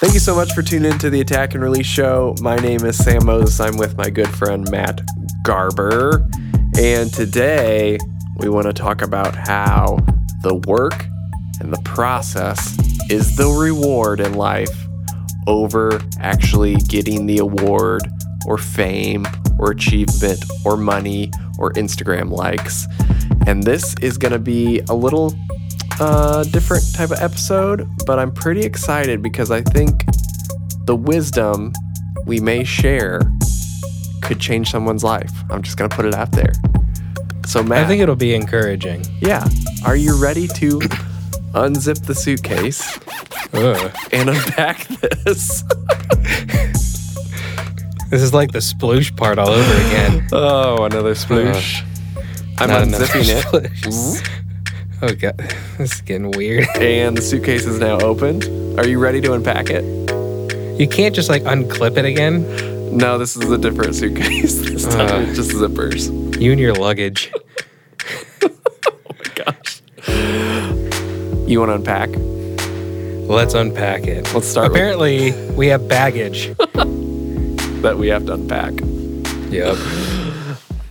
Thank you so much for tuning into the Attack and Release Show. My name is Sam Moses. I'm with my good friend Matt Garber. And today we want to talk about how the work and the process is the reward in life over actually getting the award or fame or achievement or money or Instagram likes. And this is going to be a little uh, different type of episode, but I'm pretty excited because I think the wisdom we may share could change someone's life. I'm just going to put it out there. So, Matt, I think it'll be encouraging. yeah, are you ready to unzip the suitcase Ugh. and unpack this? This is like the sploosh part all over again. oh, another sploosh. I'm unzipping it. Oh god, this is getting weird. And the suitcase is now opened. Are you ready to unpack it? You can't just like unclip it again. No, this is a different suitcase. This time Uh. it's just zippers. You and your luggage. Oh my gosh. You want to unpack? Let's unpack it. Let's start with Apparently, we have baggage. that we have to unpack. yep.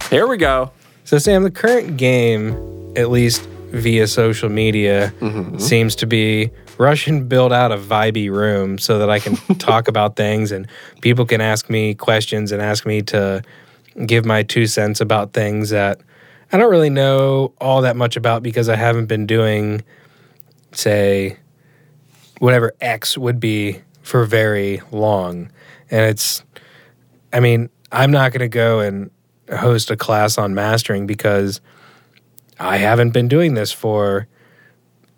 Here we go. So, Sam, the current game, at least via social media, mm-hmm. seems to be Russian and build out a vibey room so that I can talk about things and people can ask me questions and ask me to give my two cents about things that I don't really know all that much about because I haven't been doing, say, whatever X would be for very long. And it's, I mean, I'm not going to go and host a class on mastering because I haven't been doing this for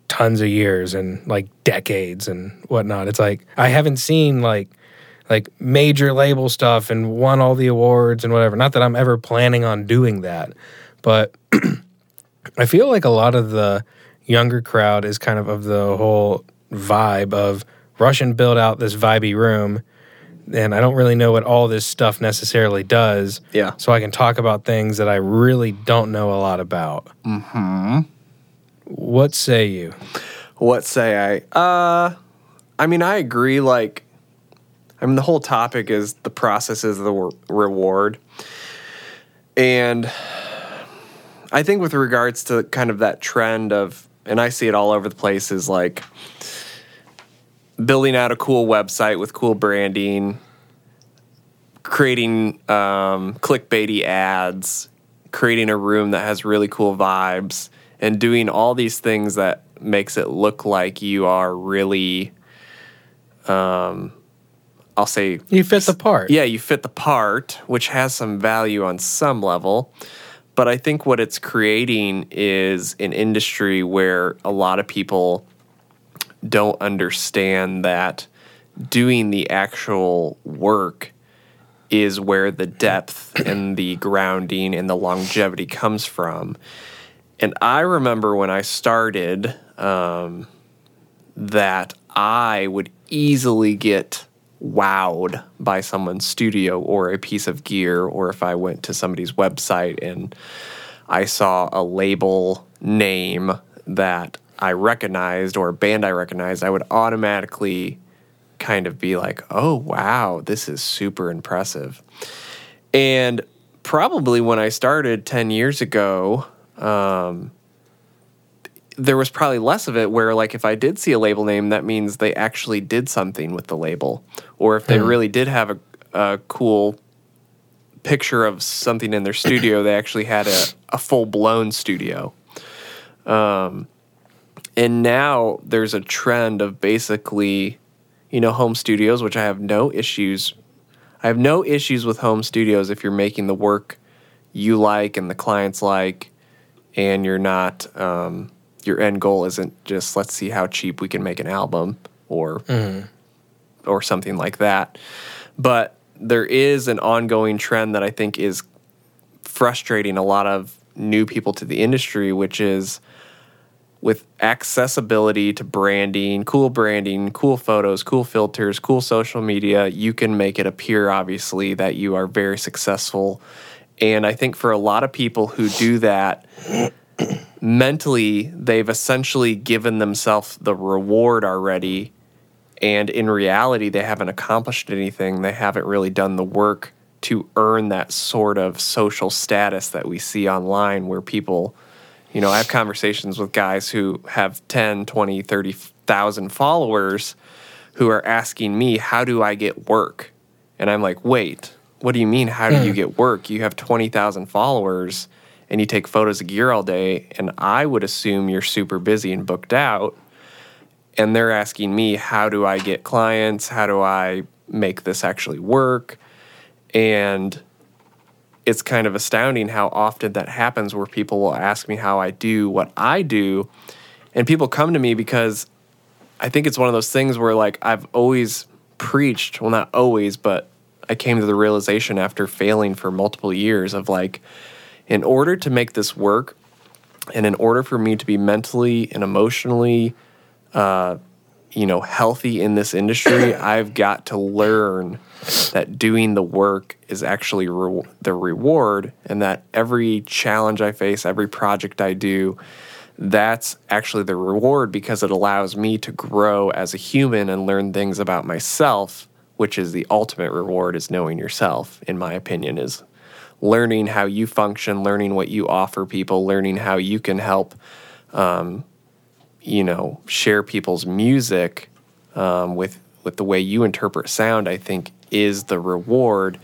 tons of years and like decades and whatnot. It's like I haven't seen like like major label stuff and won all the awards and whatever. Not that I'm ever planning on doing that, but I feel like a lot of the younger crowd is kind of of the whole vibe of rush and build out this vibey room. And I don't really know what all this stuff necessarily does. Yeah. So I can talk about things that I really don't know a lot about. Mm-hmm. What say you? What say I? Uh, I mean, I agree. Like, I mean, the whole topic is the process is the re- reward, and I think with regards to kind of that trend of, and I see it all over the place, is like building out a cool website with cool branding, creating um, clickbaity ads, creating a room that has really cool vibes, and doing all these things that makes it look like you are really, um, I'll say, You fit the part. yeah, you fit the part, which has some value on some level. But I think what it's creating is an industry where a lot of people don't understand that doing the actual work is where the depth and the grounding and the longevity comes from. And I remember when I started um, that I would easily get wowed by someone's studio or a piece of gear, or if I went to somebody's website and I saw a label name that I recognized or a band I recognized, I would automatically kind of be like, oh, wow, this is super impressive. And probably when I started 10 years ago, um, there was probably less of it where, like, if I did see a label name, that means they actually did something with the label. Or if they really did have a, a cool picture of something in their studio, they actually had a, a full blown studio. Um, and now there's a trend of basically, you know, home studios, which I have no issues. I have no issues with home studios if you're making the work you like and the clients like, and you're not. Um, your end goal isn't just let's see how cheap we can make an album or or something like that. But there is an ongoing trend that I think is frustrating a lot of new people to the industry, which is with accessibility to branding, cool branding, cool photos, cool filters, cool social media, you can make it appear obviously that you are very successful. And I think for a lot of people who do that, mentally, they've essentially given themselves the reward already And in reality, they haven't accomplished anything. They haven't really done the work to earn that sort of social status that we see online where people, you know, I have conversations with guys who have 10, 20, 30,000 followers who are asking me, how do I get work? And I'm like, wait, what do you mean? How do you hmm. get work? You have 20,000 followers and you take photos of gear all day. And I would assume you're super busy and booked out. And they're asking me, how do I get clients? How do I make this actually work? And it's kind of astounding how often that happens where people will ask me how I do what I do. And people come to me because I think it's one of those things where, like, I've always preached, well, not always, but I came to the realization after failing for multiple years of like, in order to make this work, and in order for me to be mentally and emotionally, uh, you know, healthy in this industry, I've got to learn that doing the work is actually re- the reward, and that every challenge I face, every project I do, that's actually the reward because it allows me to grow as a human and learn things about myself which is the ultimate reward is knowing yourself in my opinion is learning how you function learning what you offer people learning how you can help um, you know share people's music um, with with the way you interpret sound i think is the reward.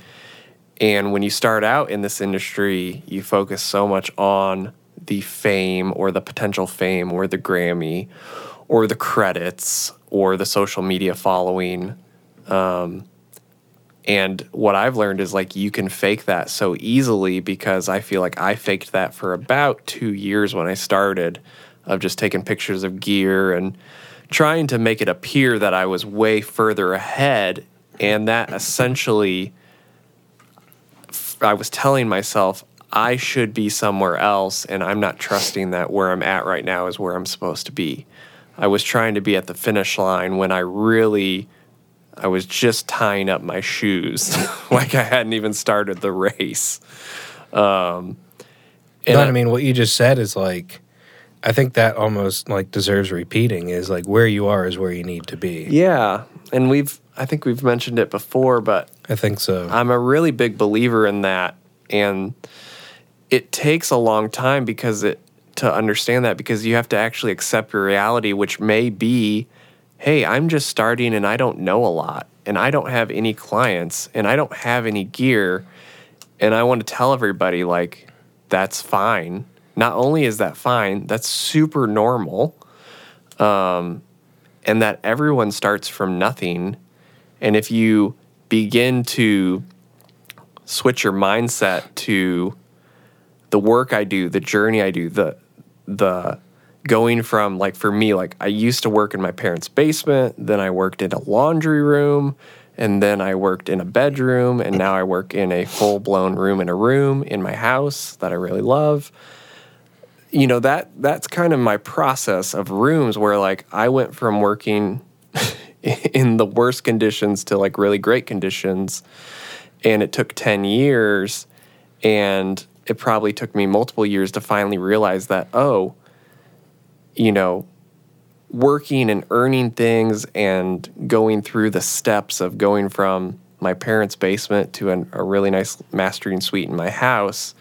And when you start out in this industry you focus so much on the fame or the potential fame or the grammy or the credits or the social media following. Um, and what I've learned is like you can fake that so easily because I feel like I faked that for about two years when I started of just taking pictures of gear and trying to make it appear that I was way further ahead. And that essentially, I was telling myself, I should be somewhere else, and I'm not trusting that where I'm at right now is where I'm supposed to be. I was trying to be at the finish line when I really I was just tying up my shoes, like I hadn't even started the race. Um, but I, I mean, what you just said is like, I think that almost like deserves repeating. Is like where you are is where you need to be. Yeah, and we've I think we've mentioned it before, but I think so. I'm a really big believer in that, and it takes a long time because it to understand that because you have to actually accept your reality, which may be hey, I'm just starting and I don't know a lot and I don't have any clients and I don't have any gear. And I want to tell everybody, like, that's fine. Not only is that fine, that's super normal. Um, and that everyone starts from nothing. And if you begin to switch your mindset to the work I do, the journey I do, the the going from like for me like I used to work in my parents' basement, then I worked in a laundry room, and then I worked in a bedroom, and now I work in a full-blown room in a room in my house that I really love. You know, that that's kind of my process of rooms where like I went from working in the worst conditions to like really great conditions and it took 10 years and it probably took me multiple years to finally realize that oh you know, working and earning things and going through the steps of going from my parents' basement to an, a really nice mastering suite in my house,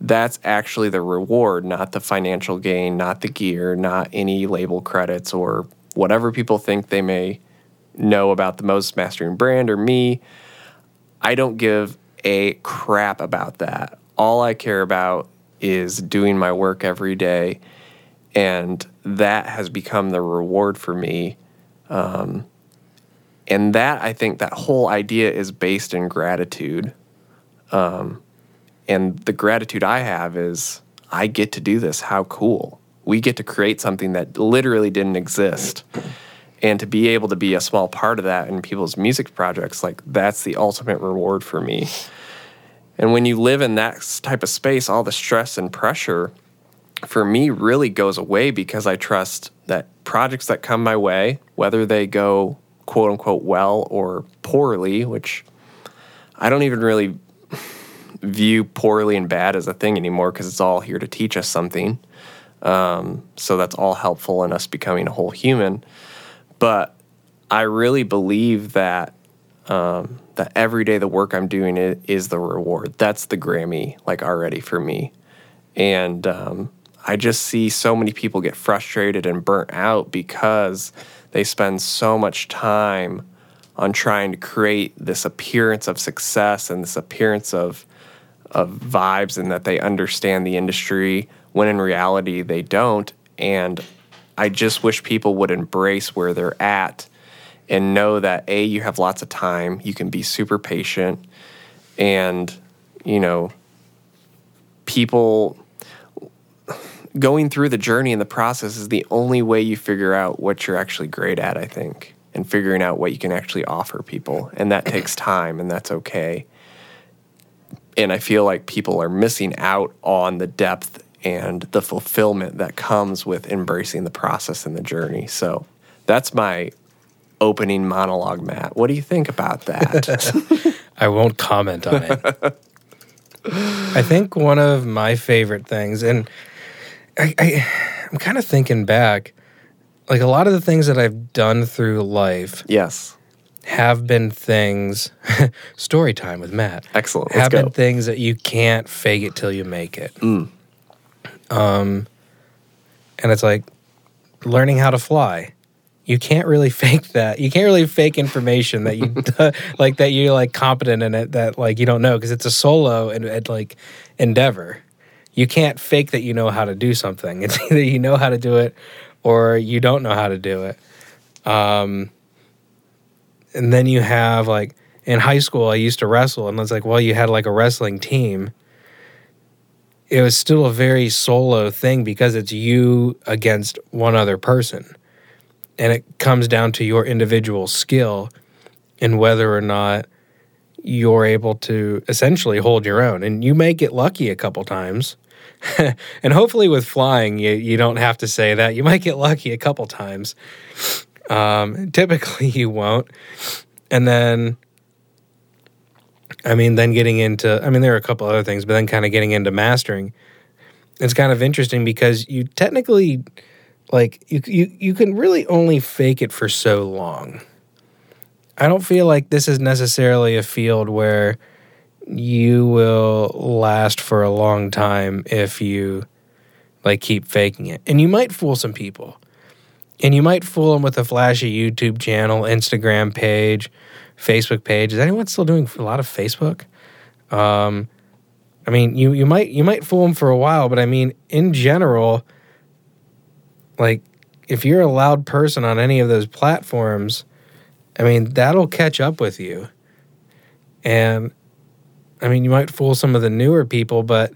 that's actually the reward, not the financial gain, not the gear, not any label credits or whatever people think they may know about the Moses Mastering brand or me. I don't give a crap about that. All I care about is doing my work every day and that has become the reward for me. Um, and that I think that whole idea is based in gratitude. Um, and the gratitude I have is I get to do this. How cool! We get to create something that literally didn't exist, and to be able to be a small part of that in people's music projects, like that's the ultimate reward for me. And when you live in that type of space, all the stress and pressure for me really goes away because I trust that projects that come my way, whether they go quote unquote well or poorly, which I don't even really view poorly and bad as a thing anymore because it's all here to teach us something. Um, so that's all helpful in us becoming a whole human. But I really believe that um, that every day the work I'm doing is the reward. That's the Grammy, like already for me. And um, I just see so many people get frustrated and burnt out because they spend so much time on trying to create this appearance of success and this appearance of of vibes and that they understand the industry when in reality they don't. And I just wish people would embrace where they're at and know that a you have lots of time you can be super patient and you know people going through the journey and the process is the only way you figure out what you're actually great at i think and figuring out what you can actually offer people. And that takes time and that's okay and i feel like people are missing out on the depth and the fulfillment that comes with embracing the process and the journey so that's my opening monologue, Matt. What do you think about that? I won't comment on it. I think one of my favorite things, and I, I, I'm kind of thinking back, like a lot of the things that I've done through life yes. Have been things, story time with Matt. Excellent. Let's have go. been things that you can't fake it till you make it. Mm. Um, and it's like learning how to fly. You can't really fake that. You can't really fake information that you like that you're like competent in it that like you don't know because it's a solo and, and like endeavor. You can't fake that you know how to do something. It's either you know how to do it or you don't know how to do it. Um, and then you have like in high school, I used to wrestle, and it's like, well, you had like a wrestling team. It was still a very solo thing because it's you against one other person. And it comes down to your individual skill and whether or not you're able to essentially hold your own. And you may get lucky a couple times. and hopefully, with flying, you, you don't have to say that. You might get lucky a couple times. Um, typically, you won't. And then, I mean, then getting into, I mean, there are a couple other things, but then kind of getting into mastering, it's kind of interesting because you technically, like, you, you, you can really only fake it for so long. I don't feel like this is necessarily a field where you will last for a long time if you like keep faking it. And you might fool some people. And you might fool them with a flashy YouTube channel, Instagram page, Facebook page. Is anyone still doing a lot of Facebook? Um, I mean, you you might you might fool them for a while, but I mean, in general, like if you're a loud person on any of those platforms, I mean, that'll catch up with you. And I mean, you might fool some of the newer people, but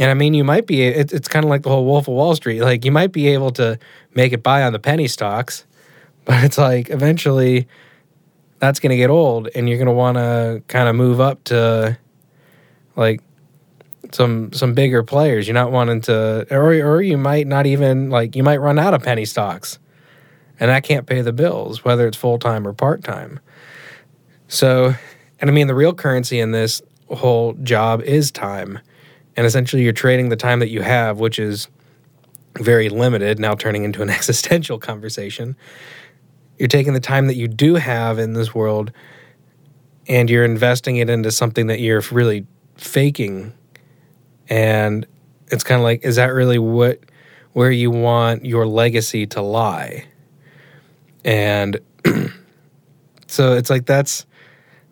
and I mean, you might be. It, it's kind of like the whole Wolf of Wall Street. Like you might be able to make it by on the penny stocks, but it's like eventually that's going to get old, and you're going to want to kind of move up to like some some bigger players. You're not wanting to, or or you might not even like you might run out of penny stocks, and that can't pay the bills, whether it's full time or part time. So, and I mean, the real currency in this whole job is time. And essentially, you're trading the time that you have, which is very limited, now turning into an existential conversation. You're taking the time that you do have in this world and you're investing it into something that you're really faking. And it's kind of like, is that really what, where you want your legacy to lie? And so it's like, that's,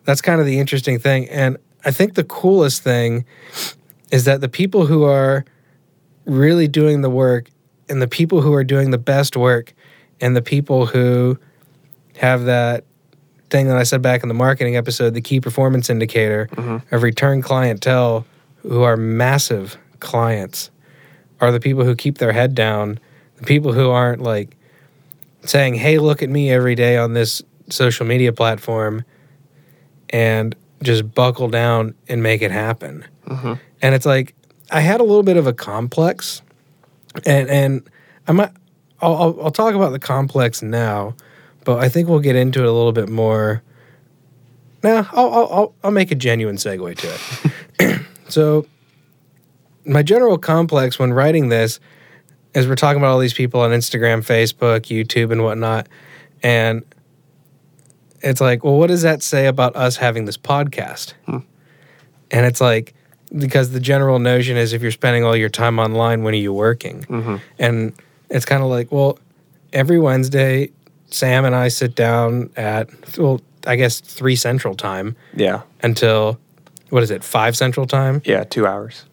that's kind of the interesting thing. And I think the coolest thing is that the people who are really doing the work and the people who are doing the best work and the people who have that thing that I said back in the marketing episode, the key performance indicator mm-hmm. of return clientele who are massive clients are the people who keep their head down, the people who aren't like saying, "Hey, look at me every day on this social media platform." And just buckle down and make it happen. Mm-hmm. And it's like I had a little bit of a complex, and and I might I'll, I'll, I'll talk about the complex now, but I think we'll get into it a little bit more. Now I'll I'll I'll make a genuine segue to it. so my general complex when writing this is we're talking about all these people on Instagram, Facebook, YouTube, and whatnot, and it's like, well, what does that say about us having this podcast? And it's like, because the general notion is if you're spending all your time online, when are you working? Mm-hmm. And it's kind of like, well, every Wednesday, Sam and I sit down at, well, I guess three central time Yeah. until, what is it, five central time? Yeah. Two hours.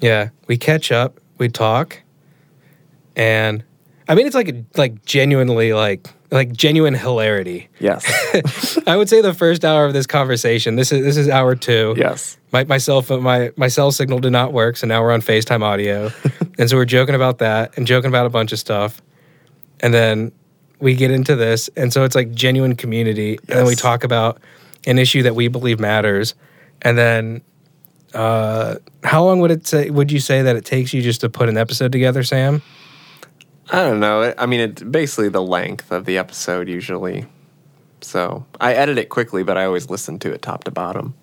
Yeah, we catch up, we talk, and I mean it's like like genuinely like like genuine hilarity. Yes. I would say the first hour of this conversation. This is this is hour two. yes. My my cell phone my my cell signal did not work, so now we're on FaceTime audio, and so we're joking about that and joking about a bunch of stuff, and then we get into this, and so it's like genuine community, and then we talk about an issue that we believe matters, and then. Uh, how long would it say? Would you say that it takes you just to put an episode together, Sam? I don't know. I mean, it's basically the length of the episode usually. So I edit it quickly, but I always listen to it top to bottom.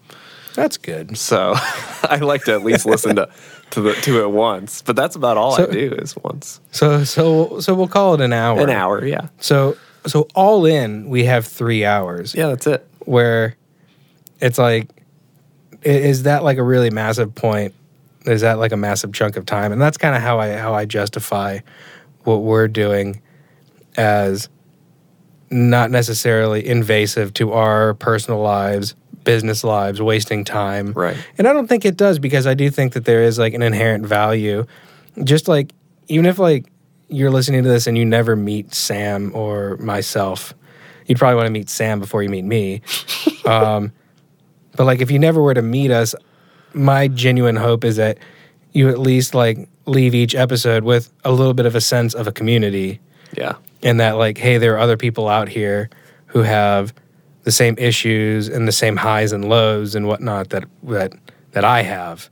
That's good. So I like to at least listen to to, the, to it once. But that's about all So- I do is once So, so, so we'll call it an hour. an hour. Yeah. So, so all in, we have three hours. Yeah, that's it. Where it's like, is that like a really massive point? Is that like a massive chunk of time? And that's kind of how I how I justify what we're doing as not necessarily invasive to our personal lives, business lives, wasting time. Right. And I don't think it does because I do think that there is like an inherent value. Just like even if like you're listening to this and you never meet Sam or myself, you'd probably want to meet Sam before you meet me. um, but like if you never were to meet us, my genuine hope is that you at least like leave each episode with a little bit of a sense of a community Yeah. and that like hey there are other people out here who have the same issues and the same highs and lows and whatnot that that that I have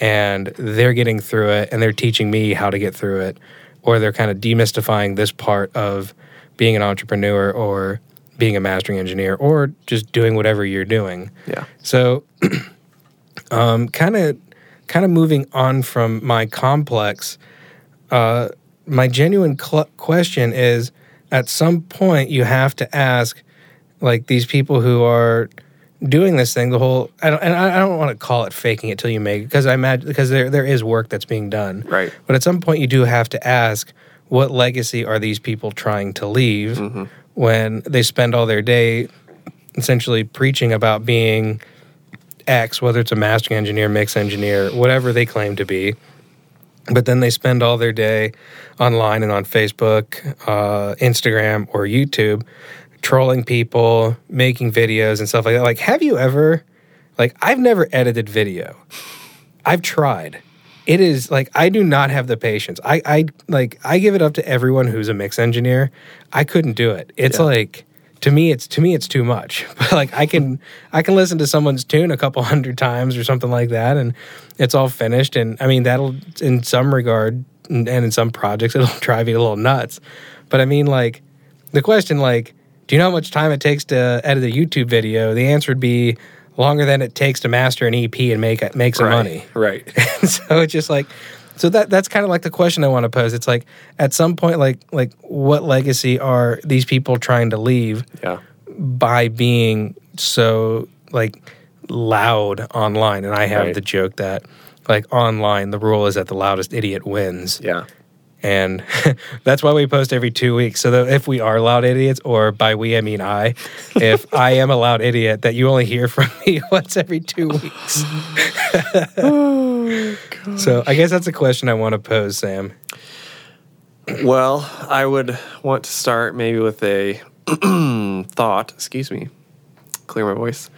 and they're getting through it and they're teaching me how to get through it or they're kind of demystifying this part of being an entrepreneur or being a mastering engineer or just doing whatever you're doing Yeah. so, um, kind of, kind of moving on from my complex. Uh, my genuine cl- question is: at some point, you have to ask, like these people who are doing this thing, the whole. I don't, and I don't want to call it faking it till you make it because I imagine because there there is work that's being done, Right. But at some point, you do have to ask, what legacy are these people trying to leave when they spend all their day essentially preaching about being X, whether it's a mastering engineer, mix engineer, whatever they claim to be. But then they spend all their day online and on Facebook, uh, Instagram, or YouTube trolling people, making videos and stuff like that. Like, have you ever, like, I've never edited video. I've tried. It is like I do not have the patience. I, I like I give it up to everyone who's a mix engineer. I couldn't do it. It's Yeah. like to me it's to me it's too much. But like I can I can listen to someone's tune a couple hundred times or something like that and it's all finished and I mean that'll in some regard and in some projects it'll drive you a little nuts. But I mean like the question like do you know how much time it takes to edit a YouTube video? The answer would be longer than it takes to master an EP and make make some right. money. Right. so it's just like so that that's kind of like the question I want to pose. It's like at some point like like what legacy are these people trying to leave Yeah. by being so like loud online? And I have Right. the joke that like online the rule is that the loudest idiot wins. Yeah. And that's why we post every two weeks. So that if we are loud idiots, or by we I mean I, if I am a loud idiot, that you only hear from me once every two oh, weeks. so I guess that's a question I want to pose, Sam. Well, I would want to start maybe with a thought. Excuse me. Clear my voice.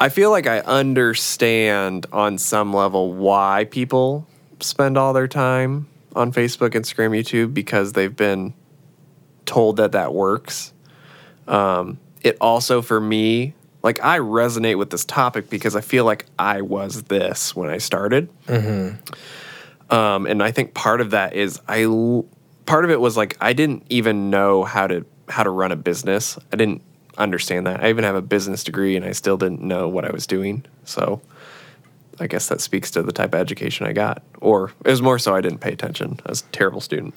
I feel like I understand on some level why people spend all their time on Facebook, Instagram, YouTube because they've been told that that works. Um, it also, for me, like I resonate with this topic because I feel like I was this when I started. Um, and I think part of that is I, part of it was like I didn't even know how to how to run a business. I didn't understand that. I even have a business degree and I still didn't know what I was doing. So I guess that speaks to the type of education I got. Or it was more so I didn't pay attention. I was a terrible student.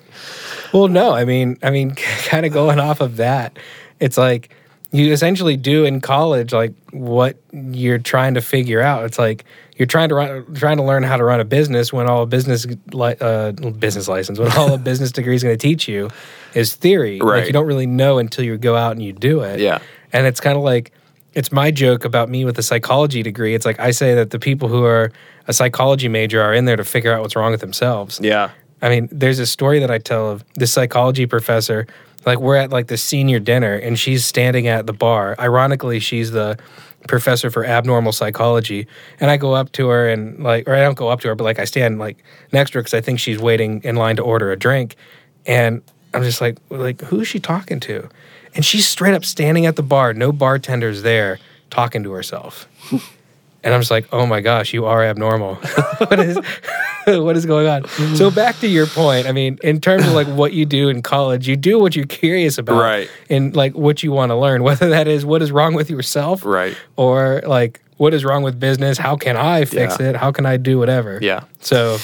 Well, no, I mean, I mean, kind of going off of that, it's like you essentially do in college like what you're trying to figure out. It's like you're trying to run, trying to learn how to run a business when all a business li- uh, business license when all a business degree is going to teach you is theory. Right. Like you don't really know until you go out and you do it. Yeah. And it's kind of like it's my joke about me with a psychology degree. It's like I say that the people who are a psychology major are in there to figure out what's wrong with themselves. Yeah. I mean, there's a story that I tell of this psychology professor. Like we're at like the senior dinner, and she's standing at the bar. Ironically, she's the professor for abnormal psychology. And I go up to her and like, or I don't go up to her, but like I stand like next to her because I think she's waiting in line to order a drink. And I'm just like, like who is she talking to? And she's straight up standing at the bar, no bartenders there, talking to herself. And I'm just like, oh my gosh, you are abnormal. what is what is going on? So back to your point. I mean, in terms of like what you do in college, you do what you're curious about, Right. And like what you want to learn, whether that is what is wrong with yourself, Right. or like what is wrong with business. How can I fix Yeah. it? How can I do whatever? Yeah. So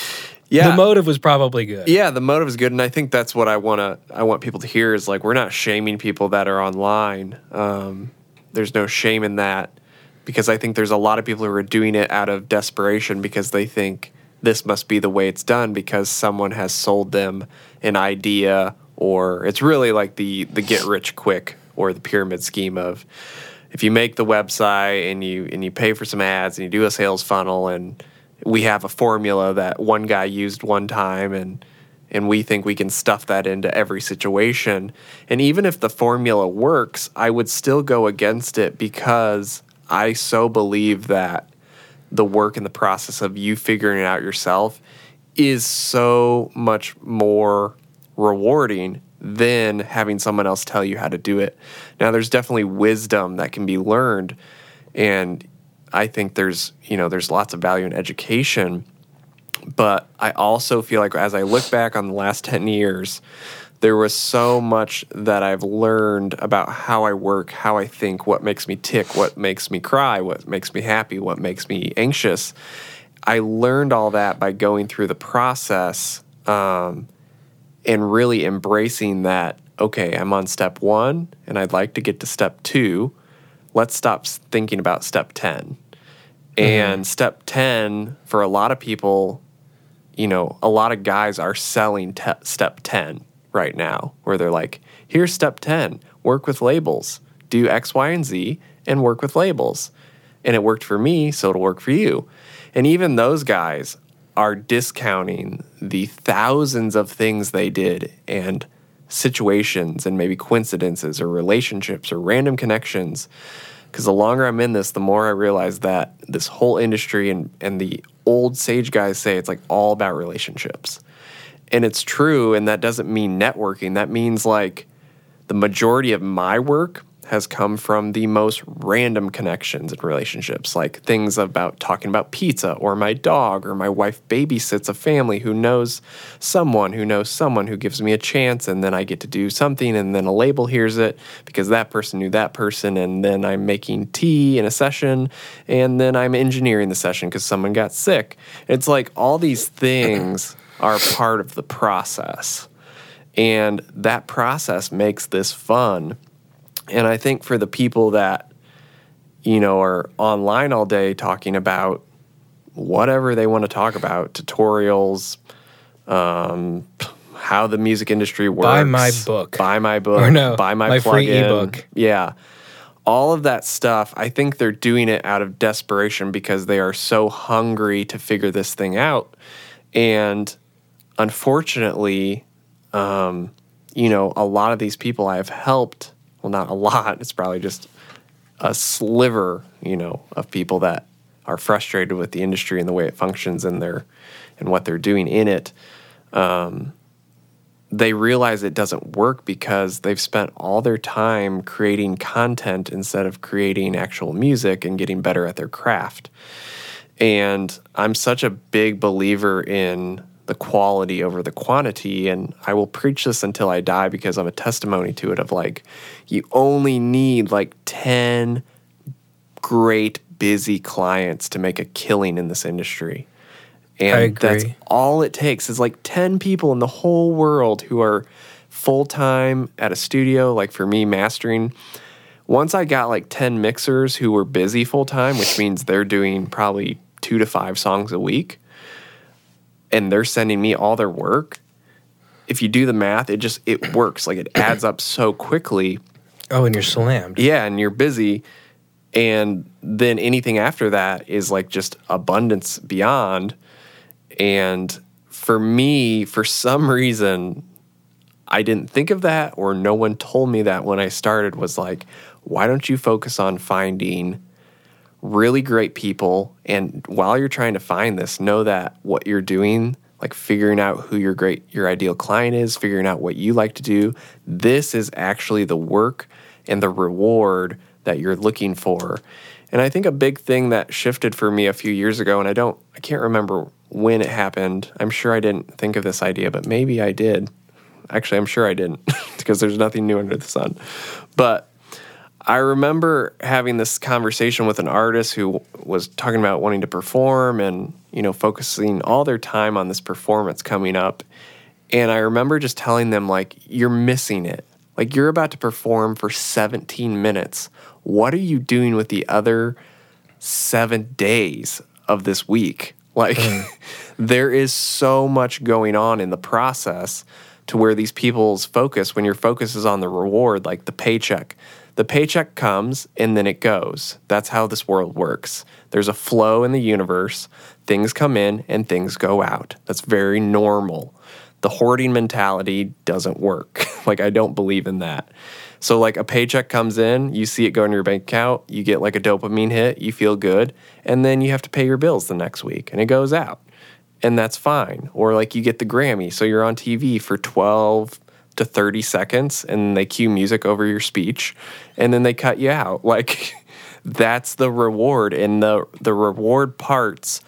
Yeah. the motive was probably good. Yeah, the motive is good, and I think that's what I want to. I want people to hear is like we're not shaming people that are online. Um, there's no shame in that because I think there's a lot of people who are doing it out of desperation because they think this must be the way it's done because someone has sold them an idea or it's really like the the get rich quick or the pyramid scheme of if you make the website and you and you pay for some ads and you do a sales funnel and we have a formula that one guy used one time and and we think we can stuff that into every situation and even if the formula works i would still go against it because i so believe that the work and the process of you figuring it out yourself is so much more rewarding than having someone else tell you how to do it. Now there's definitely wisdom that can be learned and I think there's, you know, there's lots of value in education, but I also feel like as I look back on the last 10 years, there was so much that I've learned about how I work, how I think, what makes me tick, what makes me cry, what makes me happy, what makes me anxious. I learned all that by going through the process um, and really embracing that. Okay, I'm on step one, and I'd like to get to step two. Let's stop thinking about step 10. Mm-hmm. And step 10, for a lot of people, you know, a lot of guys are selling te- step 10 right now, where they're like, here's step 10 work with labels, do X, Y, and Z, and work with labels. And it worked for me, so it'll work for you. And even those guys are discounting the thousands of things they did and situations and maybe coincidences or relationships or random connections. Because the longer I'm in this, the more I realize that this whole industry and, and the old sage guys say it's like all about relationships. And it's true, and that doesn't mean networking. That means like the majority of my work has come from the most random connections and relationships, like things about talking about pizza or my dog or my wife babysits a family who knows someone who knows someone who gives me a chance and then I get to do something and then a label hears it because that person knew that person and then I'm making tea in a session and then I'm engineering the session because someone got sick. It's like all these things are part of the process. And that process makes this fun. And I think for the people that, you know, are online all day talking about whatever they want to talk about, tutorials, um, how the music industry works. Buy my book. Buy my book. Or no, buy my, my free ebook. Yeah. All of that stuff, I think they're doing it out of desperation because they are so hungry to figure this thing out. And unfortunately, um, you know, a lot of these people I've helped, well, not a lot, it's probably just a sliver, you know, of people that are frustrated with the industry and the way it functions and their and what they're doing in it. Um, they realize it doesn't work because they've spent all their time creating content instead of creating actual music and getting better at their craft. And I'm such a big believer in the quality over the quantity. And I will preach this until I die because I'm a testimony to it of like, you only need like 10 great, busy clients to make a killing in this industry. And that's all it takes is like 10 people in the whole world who are full time at a studio. Like for me, mastering, once I got like 10 mixers who were busy full time, which means they're doing probably two to five songs a week, and they're sending me all their work, if you do the math, it just it works. Like it adds up so quickly. Oh, and you're slammed. Yeah, and you're busy. And then anything after that is like just abundance beyond. And for me, for some reason, I didn't think of that or no one told me that when I started was like, why don't you focus on finding really great people and while you're trying to find this, know that what you're doing, like figuring out who your great your ideal client is, figuring out what you like to do, this is actually the work and the reward that you're looking for. And I think a big thing that shifted for me a few years ago and I don't I can't remember when it happened. I'm sure I didn't think of this idea, but maybe I did Actually, I'm sure I didn't because there's nothing new under the sun. But I remember having this conversation with an artist who was talking about wanting to perform and, you know, focusing all their time on this performance coming up. And I remember just telling them, like, you're missing it. Like, you're about to perform for 17 minutes. What are you doing with the other seven days of this week? Like, mm. there is so much going on in the process to where these people's focus, when your focus is on the reward, like the paycheck, the paycheck comes and then it goes. That's how this world works. There's a flow in the universe. Things come in and things go out. That's very normal. The hoarding mentality doesn't work. like, I don't believe in that. So, like, a paycheck comes in, you see it go in your bank account, you get like a dopamine hit, you feel good, and then you have to pay your bills the next week and it goes out and that's fine. Or like you get the Grammy, so you're on TV for 12 to 30 seconds and they cue music over your speech and then they cut you out. Like that's the reward and the the reward parts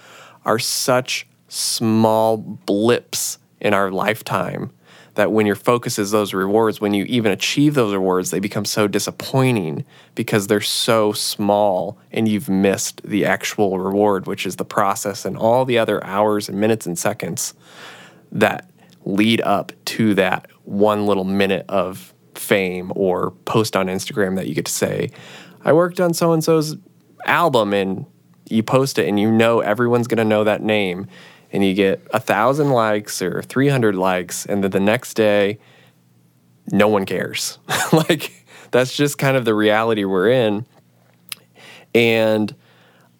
are such small blips in our lifetime that when your focus is those rewards, when you even achieve those rewards, they become so disappointing because they're so small and you've missed the actual reward, which is the process and all the other hours and minutes and seconds that lead up to that one little minute of fame or post on Instagram that you get to say, I worked on so and so's album and you post it and you know everyone's going to know that name and you get a thousand likes or 300 likes, and then the next day, no one cares. like, that's just kind of the reality we're in. And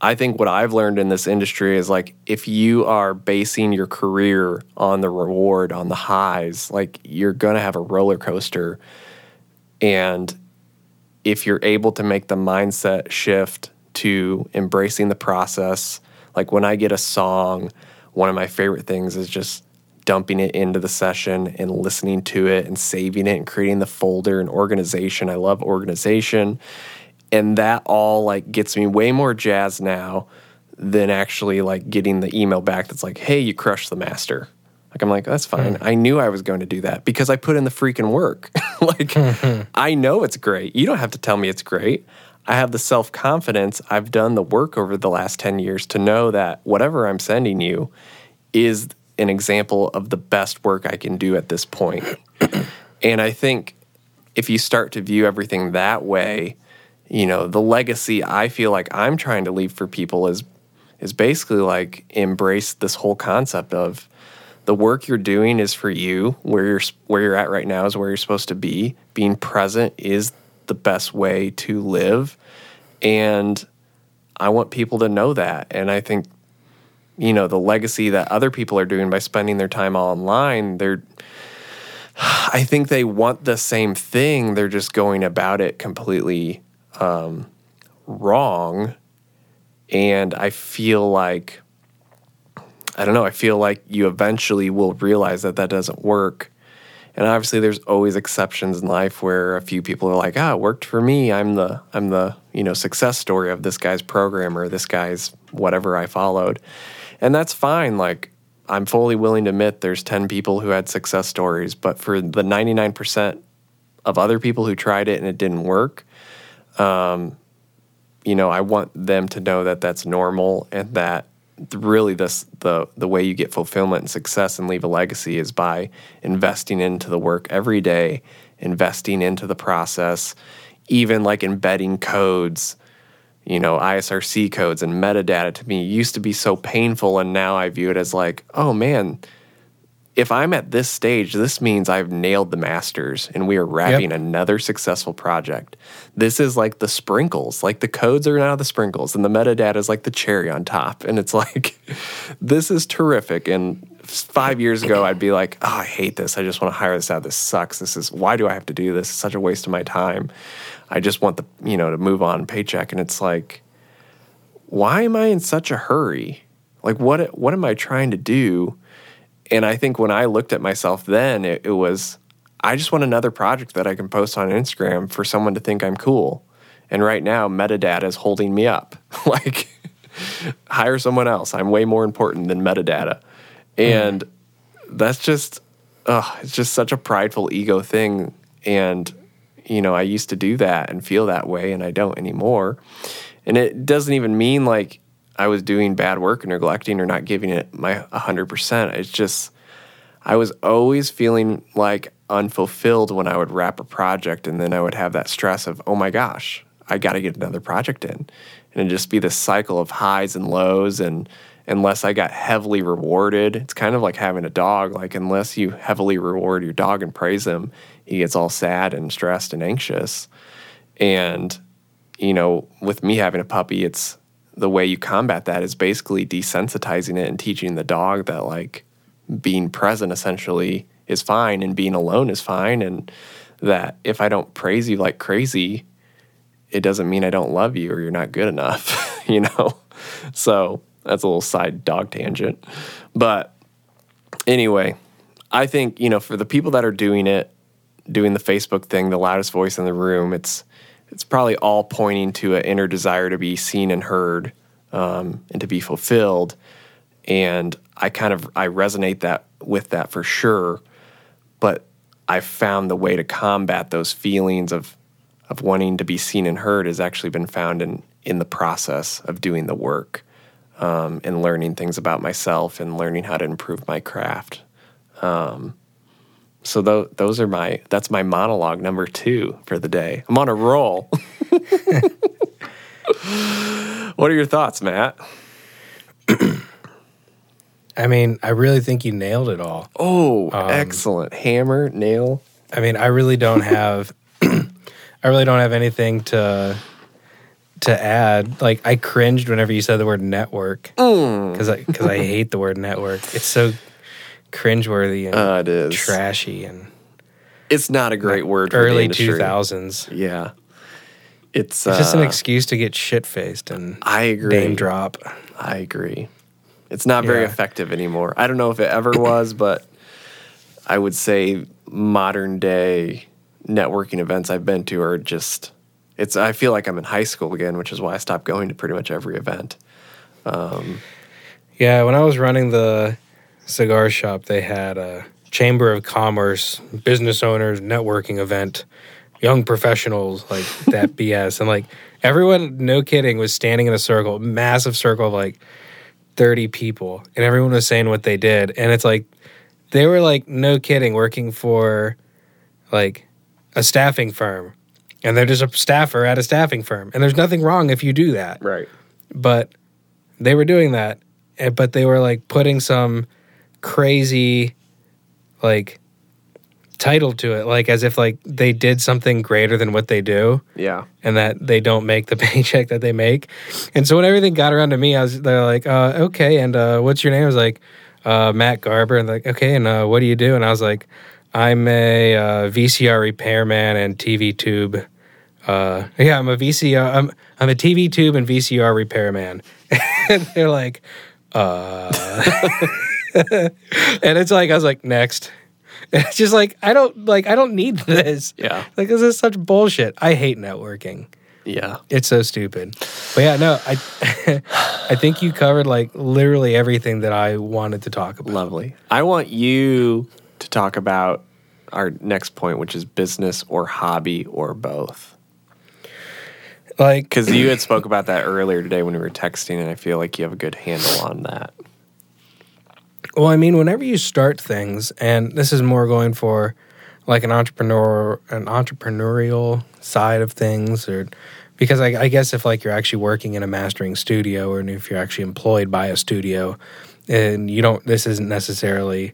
I think what I've learned in this industry is like, if you are basing your career on the reward, on the highs, like, you're going to have a roller coaster. And if you're able to make the mindset shift to embracing the process, like when I get a song, one of my favorite things is just dumping it into the session and listening to it and saving it and creating the folder and organization. I love organization. And that all like gets me way more jazz now than actually like getting the email back that's like, "Hey, you crushed the master." Like I'm like, "That's fine. Mm. I knew I was going to do that because I put in the freaking work." like I know it's great. You don't have to tell me it's great. I have the self confidence. I've done the work over the last 10 years to know that whatever I'm sending you is an example of the best work I can do at this point. and I think if you start to view everything that way, you know, the legacy I feel like I'm trying to leave for people is is basically like embrace this whole concept of the work you're doing is for you. Where you're where you're at right now is where you're supposed to be. Being present is the best way to live. And I want people to know that. And I think, you know, the legacy that other people are doing by spending their time online, they're, I think they want the same thing. They're just going about it completely um, wrong. And I feel like, I don't know, I feel like you eventually will realize that that doesn't work and obviously, there's always exceptions in life where a few people are like, "Ah, it worked for me. I'm the I'm the you know success story of this guy's program or this guy's whatever I followed," and that's fine. Like I'm fully willing to admit there's 10 people who had success stories, but for the 99% of other people who tried it and it didn't work, um, you know, I want them to know that that's normal and that really this the the way you get fulfillment and success and leave a legacy is by investing into the work every day, investing into the process, even like embedding codes, you know, ISRC codes and metadata to me used to be so painful. And now I view it as like, oh man, if I'm at this stage, this means I've nailed the masters and we are wrapping Yep. another successful project. This is like the sprinkles, like the codes are now the sprinkles and the metadata is like the cherry on top. And it's like, this is terrific. And five years ago, I'd be like, oh, I hate this. I just want to hire this out. This sucks. This is, why do I have to do this? It's such a waste of my time. I just want the, you know, to move on paycheck. And it's like, why am I in such a hurry? Like, what, what am I trying to do? And I think when I looked at myself then, it, it was, I just want another project that I can post on Instagram for someone to think I'm cool. And right now, metadata is holding me up. like, hire someone else. I'm way more important than metadata. Mm. And that's just, it's just such a prideful ego thing. And, you know, I used to do that and feel that way, and I don't anymore. And it doesn't even mean like I was doing bad work or neglecting or not giving it my 100%. It's just, I was always feeling like unfulfilled when I would wrap a project, and then I would have that stress of, oh my gosh, I got to get another project in. And it'd just be this cycle of highs and lows. And unless I got heavily rewarded, it's kind of like having a dog. Like, unless you heavily reward your dog and praise him, he gets all sad and stressed and anxious. And, you know, with me having a puppy, it's the way you combat that is basically desensitizing it and teaching the dog that, like, being present essentially is fine and being alone is fine. And that if I don't praise you like crazy, it doesn't mean I don't love you or you're not good enough, you know? So that's a little side dog tangent. But anyway, I think, you know, for the people that are doing it, doing the Facebook thing, the loudest voice in the room, it's it's probably all pointing to an inner desire to be seen and heard um, and to be fulfilled. And I kind of I resonate that with that for sure. But I found the way to combat those feelings of of wanting to be seen and heard has actually been found in in the process of doing the work um, and learning things about myself and learning how to improve my craft. Um, so tho- those are my that's my monologue number two for the day. I'm on a roll. what are your thoughts, Matt? I mean, I really think you nailed it all. Oh, um, excellent hammer nail. I mean, I really don't have I really don't have anything to to add. Like I cringed whenever you said the word network mm. because I because I hate the word network. It's so cringeworthy and Uh, it is. trashy and It's not a great word. For early two thousands. Yeah, it's, It's just an uh, excuse to get shit faced and I agree. name drop. I agree. It's not very Yeah. effective anymore. I don't know if it ever was, but I would say modern day networking events I've been to are just it's I feel like I'm in high school again, which is why I stopped going to pretty much every event. Yeah, when I was running the cigar shop, they had a Chamber of Commerce business owners networking event, young professionals, like that BS. And like everyone, no kidding, was standing in a circle, massive circle of like 30 people, and everyone was saying what they did. And it's like, they were like, no kidding, working for like a staffing firm. And they're just a staffer at a staffing firm. And there's nothing wrong if you do that Right. but they were doing that but they were like putting some crazy like title to it. Like as if like they did something greater than what they do. Yeah. and that they don't make the paycheck that they make. And so when everything got around to me i was they're like uh, okay and uh, what's your name? I was like uh, matt garber. And like okay and uh, what do you do? And i was like i'm a uh, vcr repairman and tv tube uh, yeah i'm a vcr i'm, I'm a tv tube and vcr repairman. And they're like uh and it's like i was like next And it's just like i don't like i don't need this Yeah. like this is such bullshit. I hate networking. Yeah. It's so stupid. But yeah, no, I I think you covered like literally everything that I wanted to talk about. Lovely. I want you to talk about our next point, which is business or hobby or both. Like Because you had spoke about that earlier today when we were texting, and I feel like you have a good handle on that. Well, I mean, whenever you start things, and this is more going for like an entrepreneur, an entrepreneurial side of things, or because I, I guess if like you're actually working in a mastering studio, or if you're actually employed by a studio, and you don't, this isn't necessarily.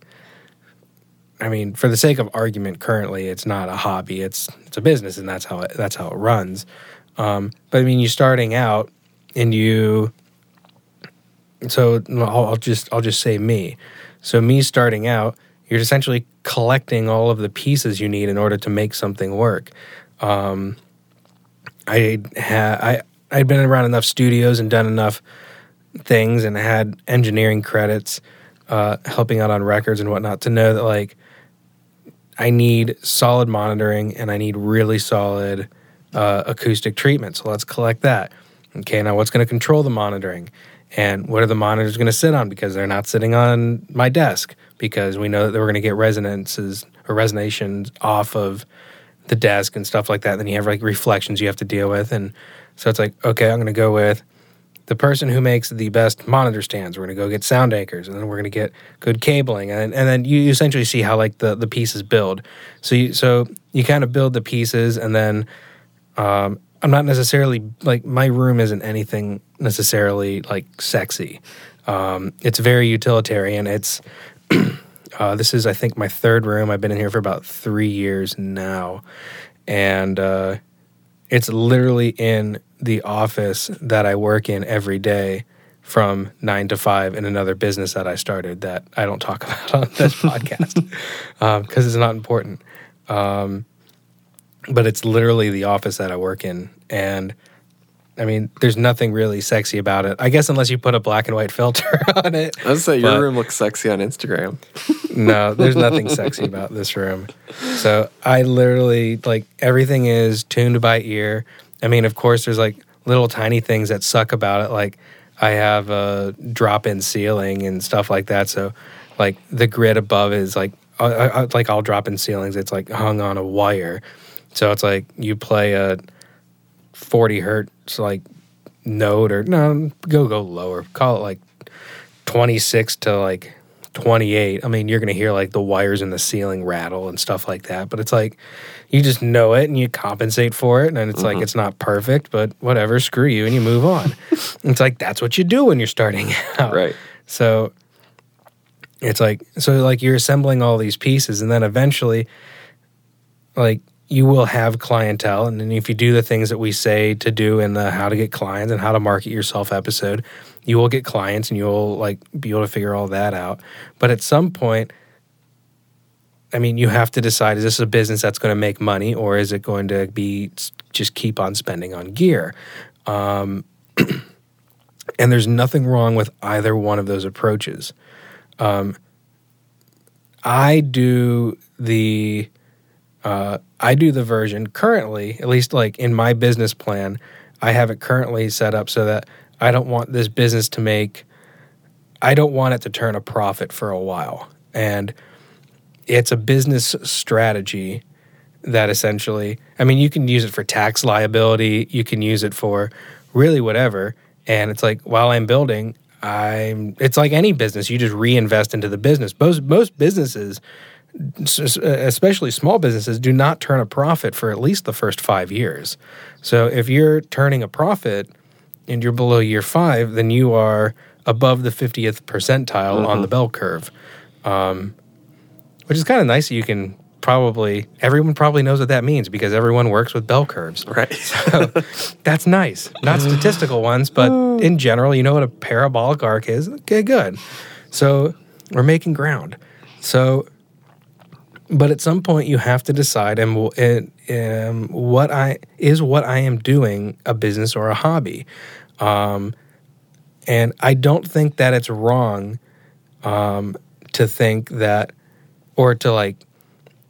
I mean, for the sake of argument, currently it's not a hobby; it's it's a business, and that's how it, that's how it runs. Um, but I mean, you're starting out, and you. So I'll, I'll just I'll just say me. So me starting out, you're essentially collecting all of the pieces you need in order to make something work. Um, I had I I'd been around enough studios and done enough things and had engineering credits, uh, helping out on records and whatnot to know that like I need solid monitoring and I need really solid uh, acoustic treatment. So let's collect that. Okay, now what's going to control the monitoring? And what are the monitors going to sit on? Because they're not sitting on my desk because we know that we're going to get resonances or resonations off of the desk and stuff like that. Then you have like reflections you have to deal with. And so it's like, okay, I'm going to go with the person who makes the best monitor stands. We're going to go get sound anchors and then we're going to get good cabling. And, and then you essentially see how like the, the pieces build. So you, so you kind of build the pieces and then um, I'm not necessarily like my room isn't anything necessarily like sexy. Um, it's very utilitarian. It's uh, this is I think my third room. I've been in here for about three years now, and uh, it's literally in the office that I work in every day from nine to five in another business that I started that I don't talk about on this podcast because um, it's not important. Um, but it's literally the office that I work in, and I mean, there's nothing really sexy about it. I guess unless you put a black and white filter on it. I was say your room looks sexy on Instagram. no, there's nothing sexy about this room. So I literally like everything is tuned by ear. I mean, of course, there's like little tiny things that suck about it. Like I have a drop-in ceiling and stuff like that. So like the grid above is like I, I, like all drop-in ceilings. It's like hung on a wire. So it's like you play a 40 hertz like note or no go go lower. Call it like 26 to like 28 i mean you're gonna hear like the wires in the ceiling rattle and stuff like that but it's like you just know it and you compensate for it and it's mm-hmm. like it's not perfect but whatever screw you and you move on. It's like that's what you do when you're starting out. Right. So it's like so like you're assembling all these pieces and then eventually like you will have clientele. And if you do the things that we say to do in the how to get clients and how to market yourself episode you will get clients and you'll like be able to figure all that out. But at some point i mean you have to decide is this a business that's going to make money or is it going to be just keep on spending on gear? Um, and there's nothing wrong with either one of those approaches. Um, i do the uh, I do the version currently, at least like in my business plan, I have it currently set up so that I don't want this business to make, I don't want it to turn a profit for a while. And it's a business strategy that essentially, I mean, you can use it for tax liability, you can use it for really whatever. And it's like while I'm building, I'm, it's like any business, you just reinvest into the business. Most, most businesses, especially small businesses, do not turn a profit for at least the first five years. So if you're turning a profit and you're below year five, then you are above the 50th percentile mm-hmm. on the bell curve, um, which is kind of nice. You can probably, everyone probably knows what that means because everyone works with bell curves. Right. so that's nice. Not statistical ones, but in general, you know what a parabolic arc is. Okay, good. So we're making ground. So but at some point you have to decide and, um, what I is what I am doing a business or a hobby. Um, and I don't think that it's wrong um, to think that or to like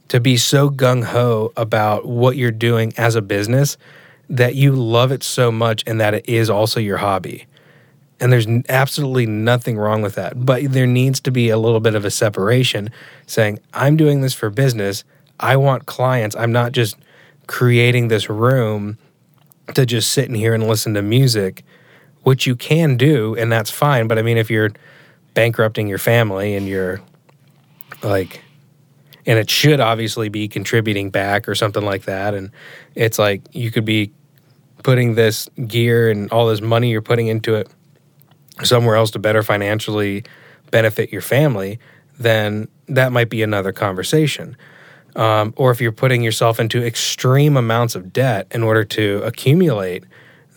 to be so gung ho about what you're doing as a business that you love it so much and that it is also your hobby. And there's absolutely nothing wrong with that. But there needs to be a little bit of a separation saying, I'm doing this for business. I want clients. I'm not just creating this room to just sit in here and listen to music, which you can do, and that's fine. But I mean, if you're bankrupting your family and you're like, and it should obviously be contributing back or something like that. And it's like you could be putting this gear and all this money you're putting into it somewhere else to better financially benefit your family, then that might be another conversation. Um, or if you're putting yourself into extreme amounts of debt in order to accumulate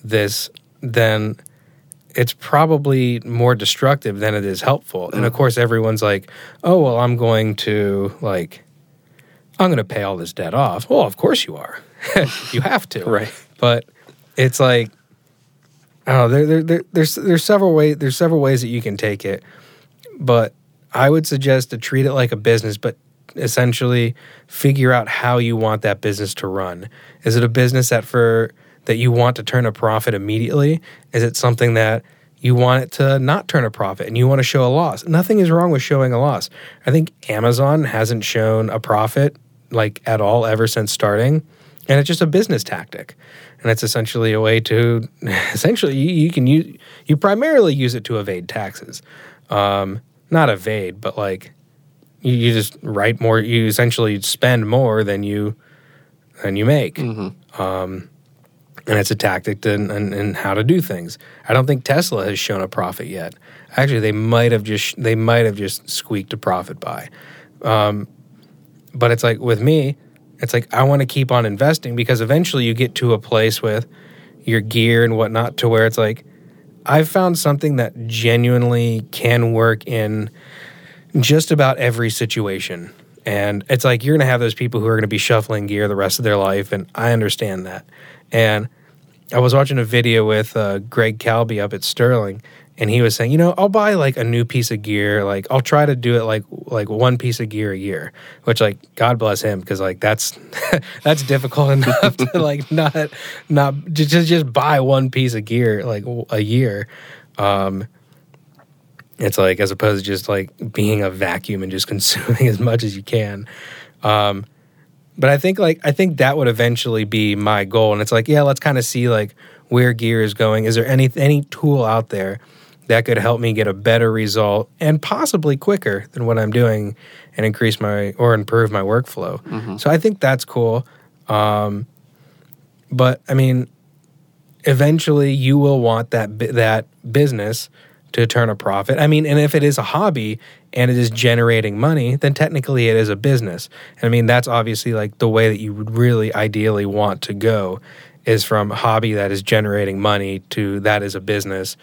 this, then it's probably more destructive than it is helpful. And of course, everyone's like, oh, well, I'm going to, like, I'm going to pay all this debt off. Well, of course you are. you have to. Right. But it's like, Oh, there, there, there, there's there's several ways there's several ways that you can take it, but I would suggest to treat it like a business, but essentially figure out how you want that business to run. Is it a business that for that you want to turn a profit immediately? Is it something that you want it to not turn a profit and you want to show a loss? Nothing is wrong with showing a loss. I think Amazon hasn't shown a profit like at all ever since starting, and it's just a business tactic and it's essentially a way to essentially you, you, can use you primarily use it to evade taxes. Um, not evade but like you, you, just write more you essentially spend more than you than you make. Mm-hmm. um, and it's a tactic to and, and how to do things. I don't think tesla has shown a profit yet. Actually they might have just they might have just squeaked a profit by. Um, but it's like with me it's like I want to keep on investing because eventually you get to a place with your gear and whatnot to where it's like I've found something that genuinely can work in just about every situation. And it's like you're going to have those people who are going to be shuffling gear the rest of their life, and I understand that. And I was watching a video with uh, Greg Calbi up at Sterling, and he was saying, you know, I'll buy like a new piece of gear. Like I'll try to do it like like one piece of gear a year, which like God bless him because like that's that's difficult enough to like not not just just buy one piece of gear like a year. Um, it's like as opposed to just like being a vacuum and just consuming as much as you can. Um, but I think like I think that would eventually be my goal, and it's like yeah, let's kind of see like where gear is going. Is there any any tool out there? That could help me get a better result and possibly quicker than what I'm doing and increase my or improve my workflow. Mm-hmm. So I think that's cool. Um, but I mean, eventually you will want that that business to turn a profit. I mean, and if it is a hobby and it is generating money, then technically it is a business. And I mean, that's obviously like the way that you would really ideally want to go is from a hobby that is generating money to that is a business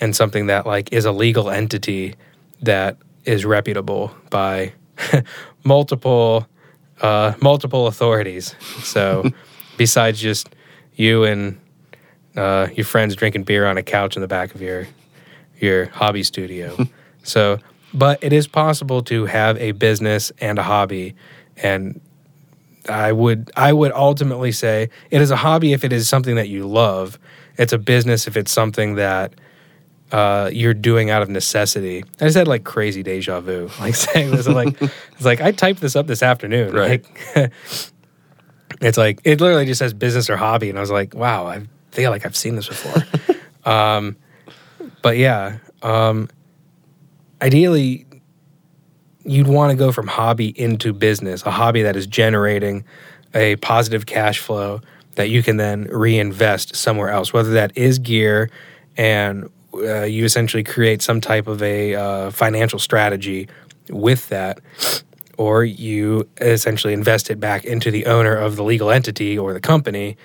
and something that like is a legal entity that is reputable by multiple uh, multiple authorities. So besides just you and uh, your friends drinking beer on a couch in the back of your your hobby studio. so, but it is possible to have a business and a hobby, and I would I would ultimately say it is a hobby if it is something that you love. It's a business if it's something that uh, you're doing out of necessity. I just had like crazy deja vu, like saying this. I'm like, it's like I typed this up this afternoon. Right. Like, it's like it literally just says business or hobby, and I was like, wow, I feel like I've seen this before. um, but yeah, um, ideally, you'd want to go from hobby into business, a hobby that is generating a positive cash flow that you can then reinvest somewhere else, whether that is gear and uh, you essentially create some type of a uh, financial strategy with that, or you essentially invest it back into the owner of the legal entity or the company,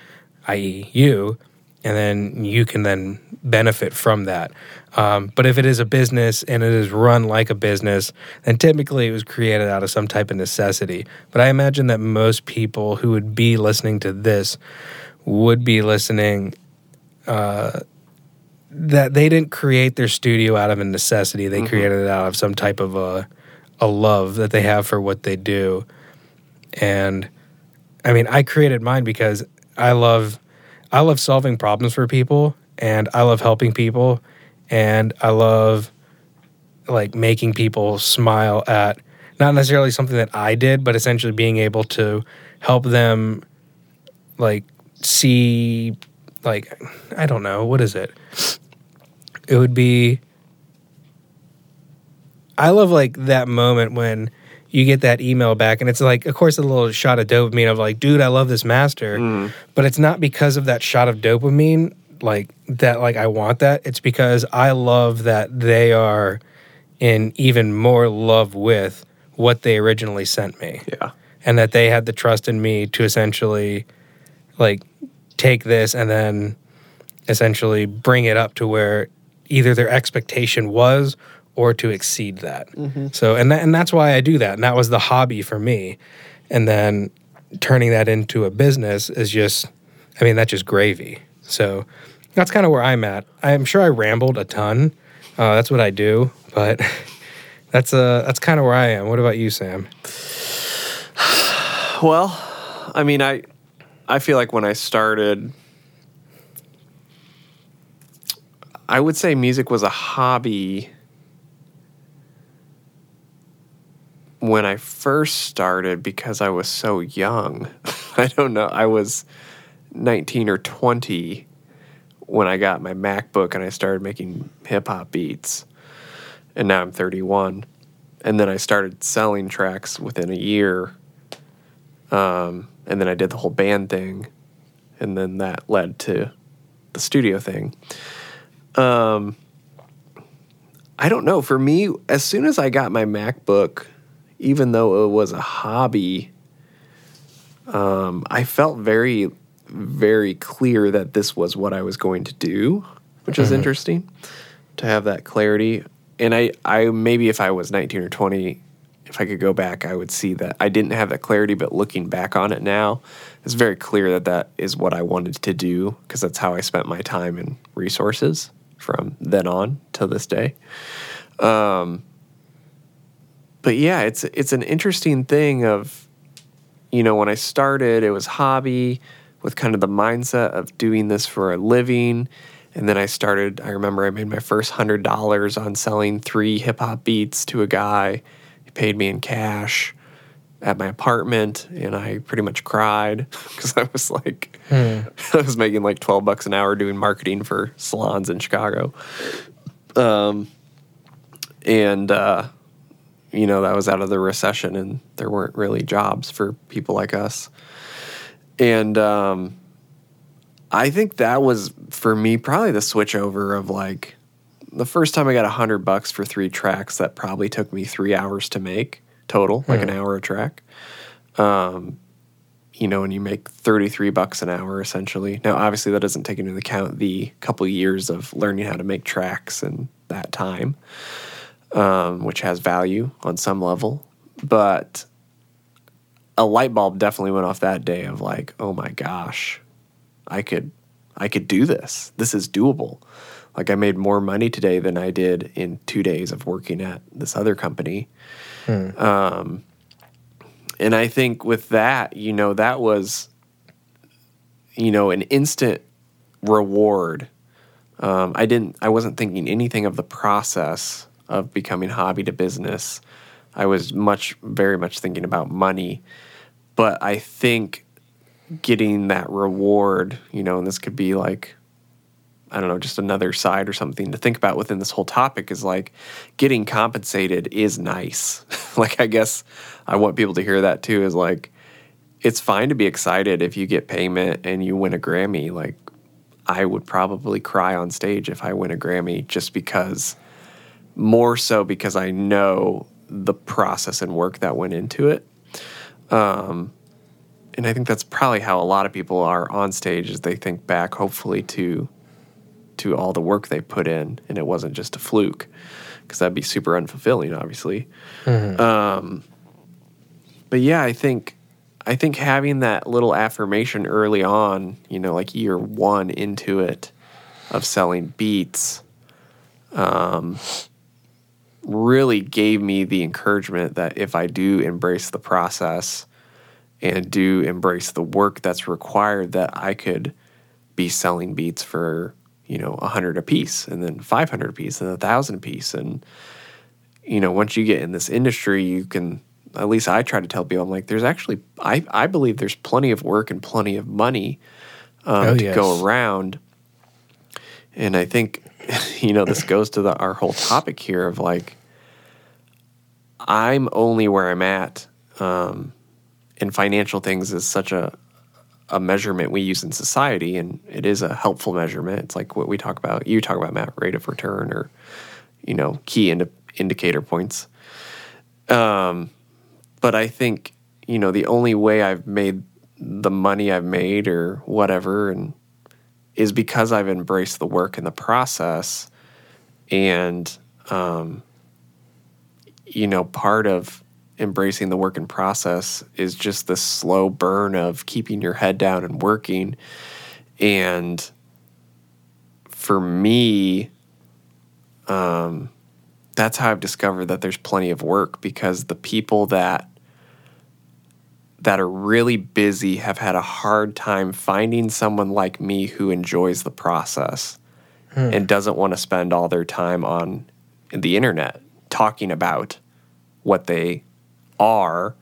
i.e., you, and then you can then benefit from that. Um, but if it is a business and it is run like a business, then typically it was created out of some type of necessity. But I imagine that most people who would be listening to this would be listening uh, that they didn't create their studio out of a necessity. They mm-hmm. created it out of some type of a a love that they have for what they do. And I mean, I created mine because I love I love solving problems for people and I love helping people and I love like making people smile at not necessarily something that I did, but essentially being able to help them like see like I don't know, what is it? It would be I love like that moment when you get that email back, and it's like, of course, a little shot of dopamine of like, dude, I love this master, mm. but it's not because of that shot of dopamine, like that, like I want that. It's because I love that they are in even more love with what they originally sent me Yeah. and that they had the trust in me to essentially like take this and then essentially bring it up to where either their expectation was or to exceed that. So and that, and that's why I do that. And that was the hobby for me. And then turning that into a business is just I mean that's just gravy. So that's kind of where I'm at. I'm sure I rambled a ton. Uh, that's what I do, but that's uh that's kind of where I am. What about you, Sam? Well, I mean, I I feel like when I started, I would say music was a hobby when I first started because I was so young. I don't know. I was 19 or 20 when I got my MacBook and I started making hip hop beats. And now I'm 31. And then I started selling tracks within a year um, and then I did the whole band thing, and then that led to the studio thing. Um, I don't know. For me, as soon as I got my MacBook, even though it was a hobby, um, I felt very, very clear that this was what I was going to do, which is interesting to have that clarity. And I, I maybe if I was 19 or 20, if I could go back, I would see that I didn't have that clarity, but looking back on it now, it's very clear that that is what I wanted to do because that's how I spent my time and resources from then on till this day. Um, but yeah, it's it's an interesting thing of, you know, when I started, it was hobby with kind of the mindset of doing this for a living. And then I started, I remember I made my first hundred dollars on selling three hip hop beats to a guy. He paid me in cash at my apartment and I pretty much cried because I was like, I was making like 12 bucks an hour doing marketing for salons in Chicago. Um, and, uh, you know, that was out of the recession and there weren't really jobs for people like us. And, um, I think that was for me probably the switch over of like the first time I got a hundred bucks for three tracks that probably took me three hours to make total, like an hour a track. Um, you know, and you make 33 bucks an hour essentially. Now, obviously, that doesn't take into account the couple years of learning how to make tracks and that time, um, which has value on some level. But a light bulb definitely went off that day of like, oh my gosh, I could, I could do this. This is doable. Like I made more money today than I did in two days of working at this other company. Um, and I think with that, you know, that was, you know, an instant reward. Um, I didn't, I wasn't thinking anything of the process of becoming hobby to business. I was much, very much thinking about money. But I think getting that reward, you know, and this could be like, I don't know, just another side or something to think about within this whole topic is like getting compensated is nice. like, I guess I want people to hear that too is like, it's fine to be excited if you get payment and you win a Grammy. Like, I would probably cry on stage if I win a Grammy just because, more so because I know the process and work that went into it. Um, and I think that's probably how a lot of people are on stage is they think back hopefully to to all the work they put in and it wasn't just a fluke because that'd be super unfulfilling obviously. Um, but yeah i think i think having that little affirmation early on you know like year one into it of selling beats um, really gave me the encouragement that if i do embrace the process and do embrace the work that's required that i could be selling beats for you know a hundred a piece and then 500 a piece and a thousand a piece and you know once you get in this industry you can at least i try to tell people i'm like there's actually i, I believe there's plenty of work and plenty of money um, Oh, to yes. go around and i think you know this goes to the, our whole topic here of like I'm only where I'm at. Um, and financial things is such a a measurement we use in society, and it is a helpful measurement. It's like what we talk about. You talk about Matt, rate of return, or you know, key indi- indicator points. Um, but I think you know the only way I've made the money I've made or whatever, and is because I've embraced the work and the process, and um, you know, part of embracing the work and process is just the slow burn of keeping your head down and working. And for me, um, that's how I've discovered that there's plenty of work because the people that that are really busy have had a hard time finding someone like me who enjoys the process and doesn't want to spend all their time on the internet talking about what they are.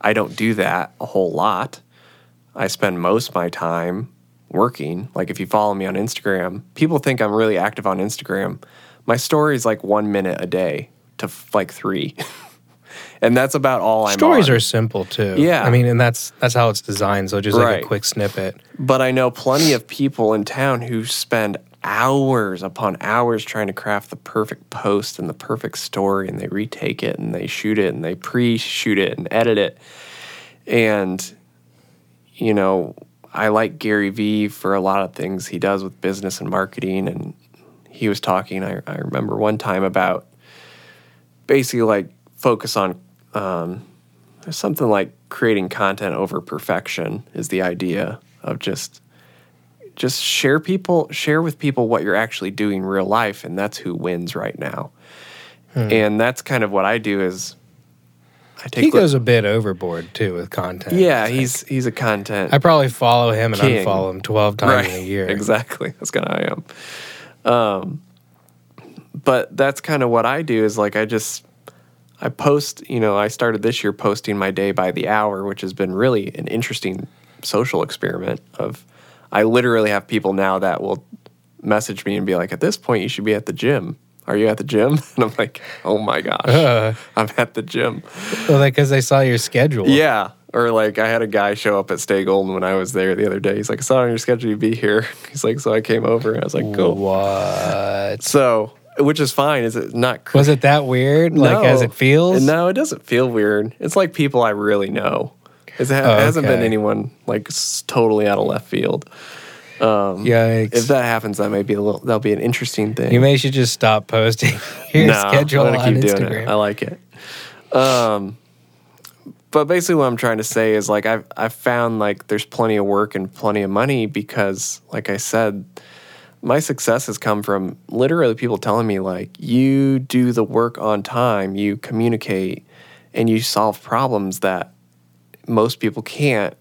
I don't do that a whole lot. I spend most of my time working. Like if you follow me on Instagram, people think I'm really active on Instagram. My story is like one minute a day to f- like three. and that's about all I'm Stories on. are simple too. Yeah. I mean, and that's that's how it's designed. So just like Right. a quick snippet. But I know plenty of people in town who spend hours upon hours trying to craft the perfect post and the perfect story, and they retake it and they shoot it and they pre shoot it and edit it. And, you know, I like Gary Vee for a lot of things he does with business and marketing. And he was talking, I, I remember one time about basically like focus on um, something like creating content over perfection is the idea of just just share people share with people what you're actually doing in real life and that's who wins right now and that's kind of what i do is i take He li- goes a bit overboard too with content. yeah he's he's a content I probably follow him and King. unfollow him twelve times in a year. Exactly. That's kind of how I am. Um, but that's kind of what I do is like I just I post. You know, I started this year posting my day by the hour, which has been really an interesting social experiment. Of I literally have people now that will message me and be like, "At this point, you should be at the gym." Are you at the gym? And I'm like, oh my gosh, Uh, I'm at the gym. well, like because they saw your schedule. Yeah. Or like I had a guy show up at Stay Golden when I was there the other day. He's like, I saw on your schedule you'd be here. He's like, so I came over. I was like, cool. What? So, which is fine. Is it not? cr- Was it that weird? Like as it feels? No, it doesn't feel weird. It's like people I really know. It's, it ha- Oh, hasn't been anyone like totally out of left field. Yikes. If that happens, that may be a little. That'll be an interesting thing. you may should just stop posting your No, schedule I'm gonna on keep doing Instagram. it. I like it. Um, but basically, what I'm trying to say is like I've I've found like there's plenty of work and plenty of money because, like I said, my success has come from literally people telling me like you do the work on time, you communicate, and you solve problems that most people can't.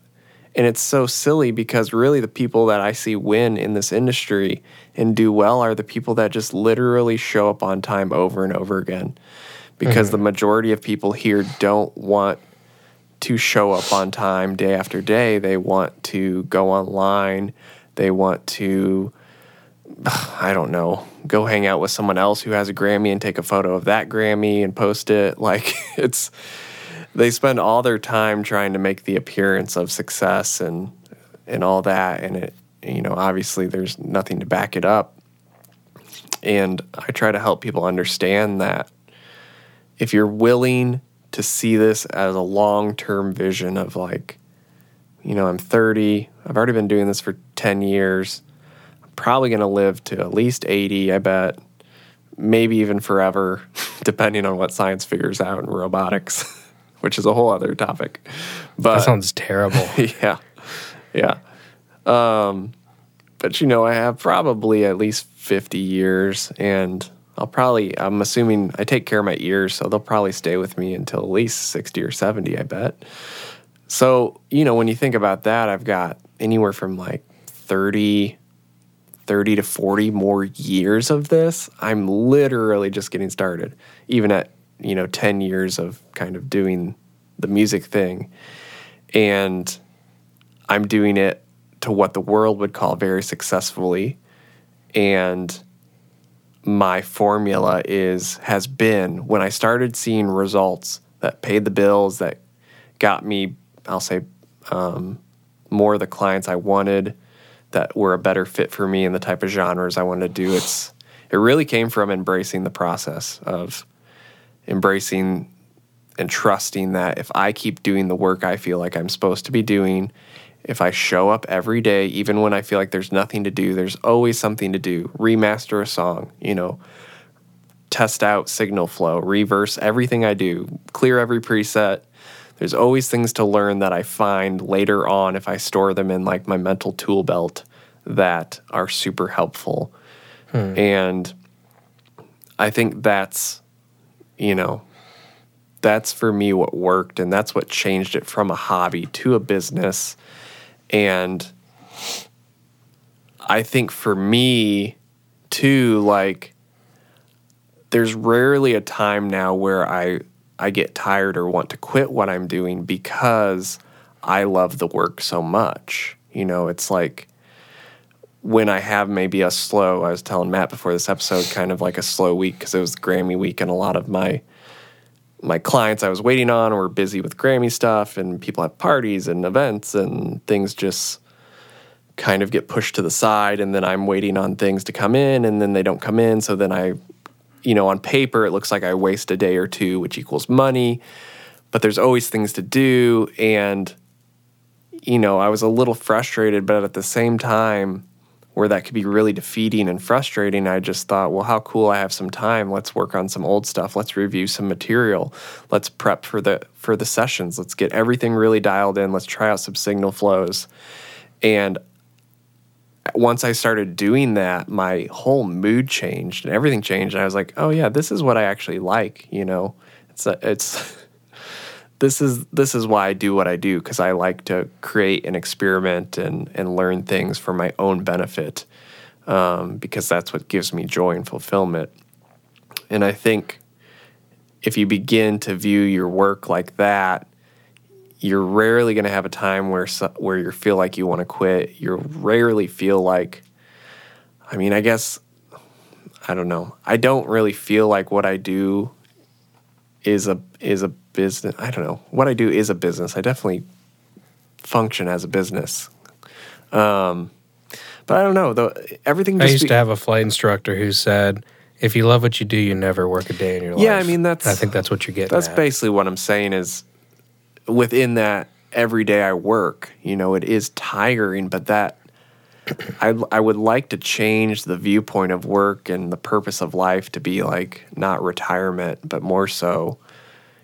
And it's so silly because really the people that I see win in this industry and do well are the people that just literally show up on time over and over again. Because the mm-hmm. majority of people here don't want to show up on time day after day. They want to go online. They want to, I don't know, go hang out with someone else who has a Grammy and take a photo of that Grammy and post it. Like it's, they spend all their time trying to make the appearance of success and and all that and it you know obviously there's nothing to back it up. And i try to help people understand that if you're willing to see this as a long-term vision of like you know i'm 30 i've already been doing this for 10 years i'm probably going to live to at least 80 i bet. Maybe even forever depending on what science figures out in robotics which is a whole other topic but that sounds terrible. yeah, yeah. Um, but you know, I have probably at least fifty years, and I'll probably. I'm assuming I take care of my ears, so they'll probably stay with me until at least sixty or seventy. I bet. So you know, when you think about that, I've got anywhere from like 30, 30 to forty more years of this. I'm literally just getting started, even at you know ten years of kind of doing the music thing and I'm doing it to what the world would call very successfully. And my formula is has been when I started seeing results that paid the bills that got me I'll say um, more of the clients I wanted that were a better fit for me and the type of genres I wanted to do. It's it really came from embracing the process of embracing and trusting that if I keep doing the work I feel like I'm supposed to be doing, if I show up every day, even when I feel like there's nothing to do, there's always something to do. Remaster a song, you know, test out signal flow, reverse everything I do, clear every preset. There's always things to learn that I find later on if I store them in like my mental tool belt that are super helpful. Hmm. And I think that's, you know, that's for me what worked and that's what changed it from a hobby to a business. And i think for me too like there's rarely a time now where i i get tired or want to quit what i'm doing because i love the work so much. You know it's like when I have maybe a slow, I was telling Matt before this episode, kind of like a slow week because it was Grammy week and a lot of my my clients I was waiting on were busy with Grammy stuff, and people have parties and events, and things just kind of get pushed to the side. And then I'm waiting on things to come in, and then they don't come in. So then I, you know, on paper, it looks like I waste a day or two, which equals money. But there's always things to do. And, you know, I was a little frustrated, but at the same time, where that could be really defeating and frustrating, I just thought, well, how cool I have some time. Let's work on some old stuff. Let's review some material. Let's prep for the for the sessions. Let's get everything really dialed in. Let's try out some signal flows. And once I started doing that, my whole mood changed and everything changed. And I was like, oh yeah, this is what I actually like, you know. It's a, it's this is this is why I do what I do because I like to create and experiment and and learn things for my own benefit um, because that's what gives me joy and fulfillment. And I think if you begin to view your work like that, you're rarely going to have a time where where you feel like you want to quit. You rarely feel like, I mean, I guess I don't know. I don't really feel like what I do is a is a business. I don't know. What I do is a business. I definitely function as a business. Um, but I don't know. Though everything. I used be- to have a flight instructor who said, "If you love what you do, you never work a day in your life." Yeah, I mean that's. I think that's what you're getting. That's at. basically what I'm saying. Is within that every day I work, you know, it is tiring, but that I I would like to change the viewpoint of work and the purpose of life to be like not retirement, but more so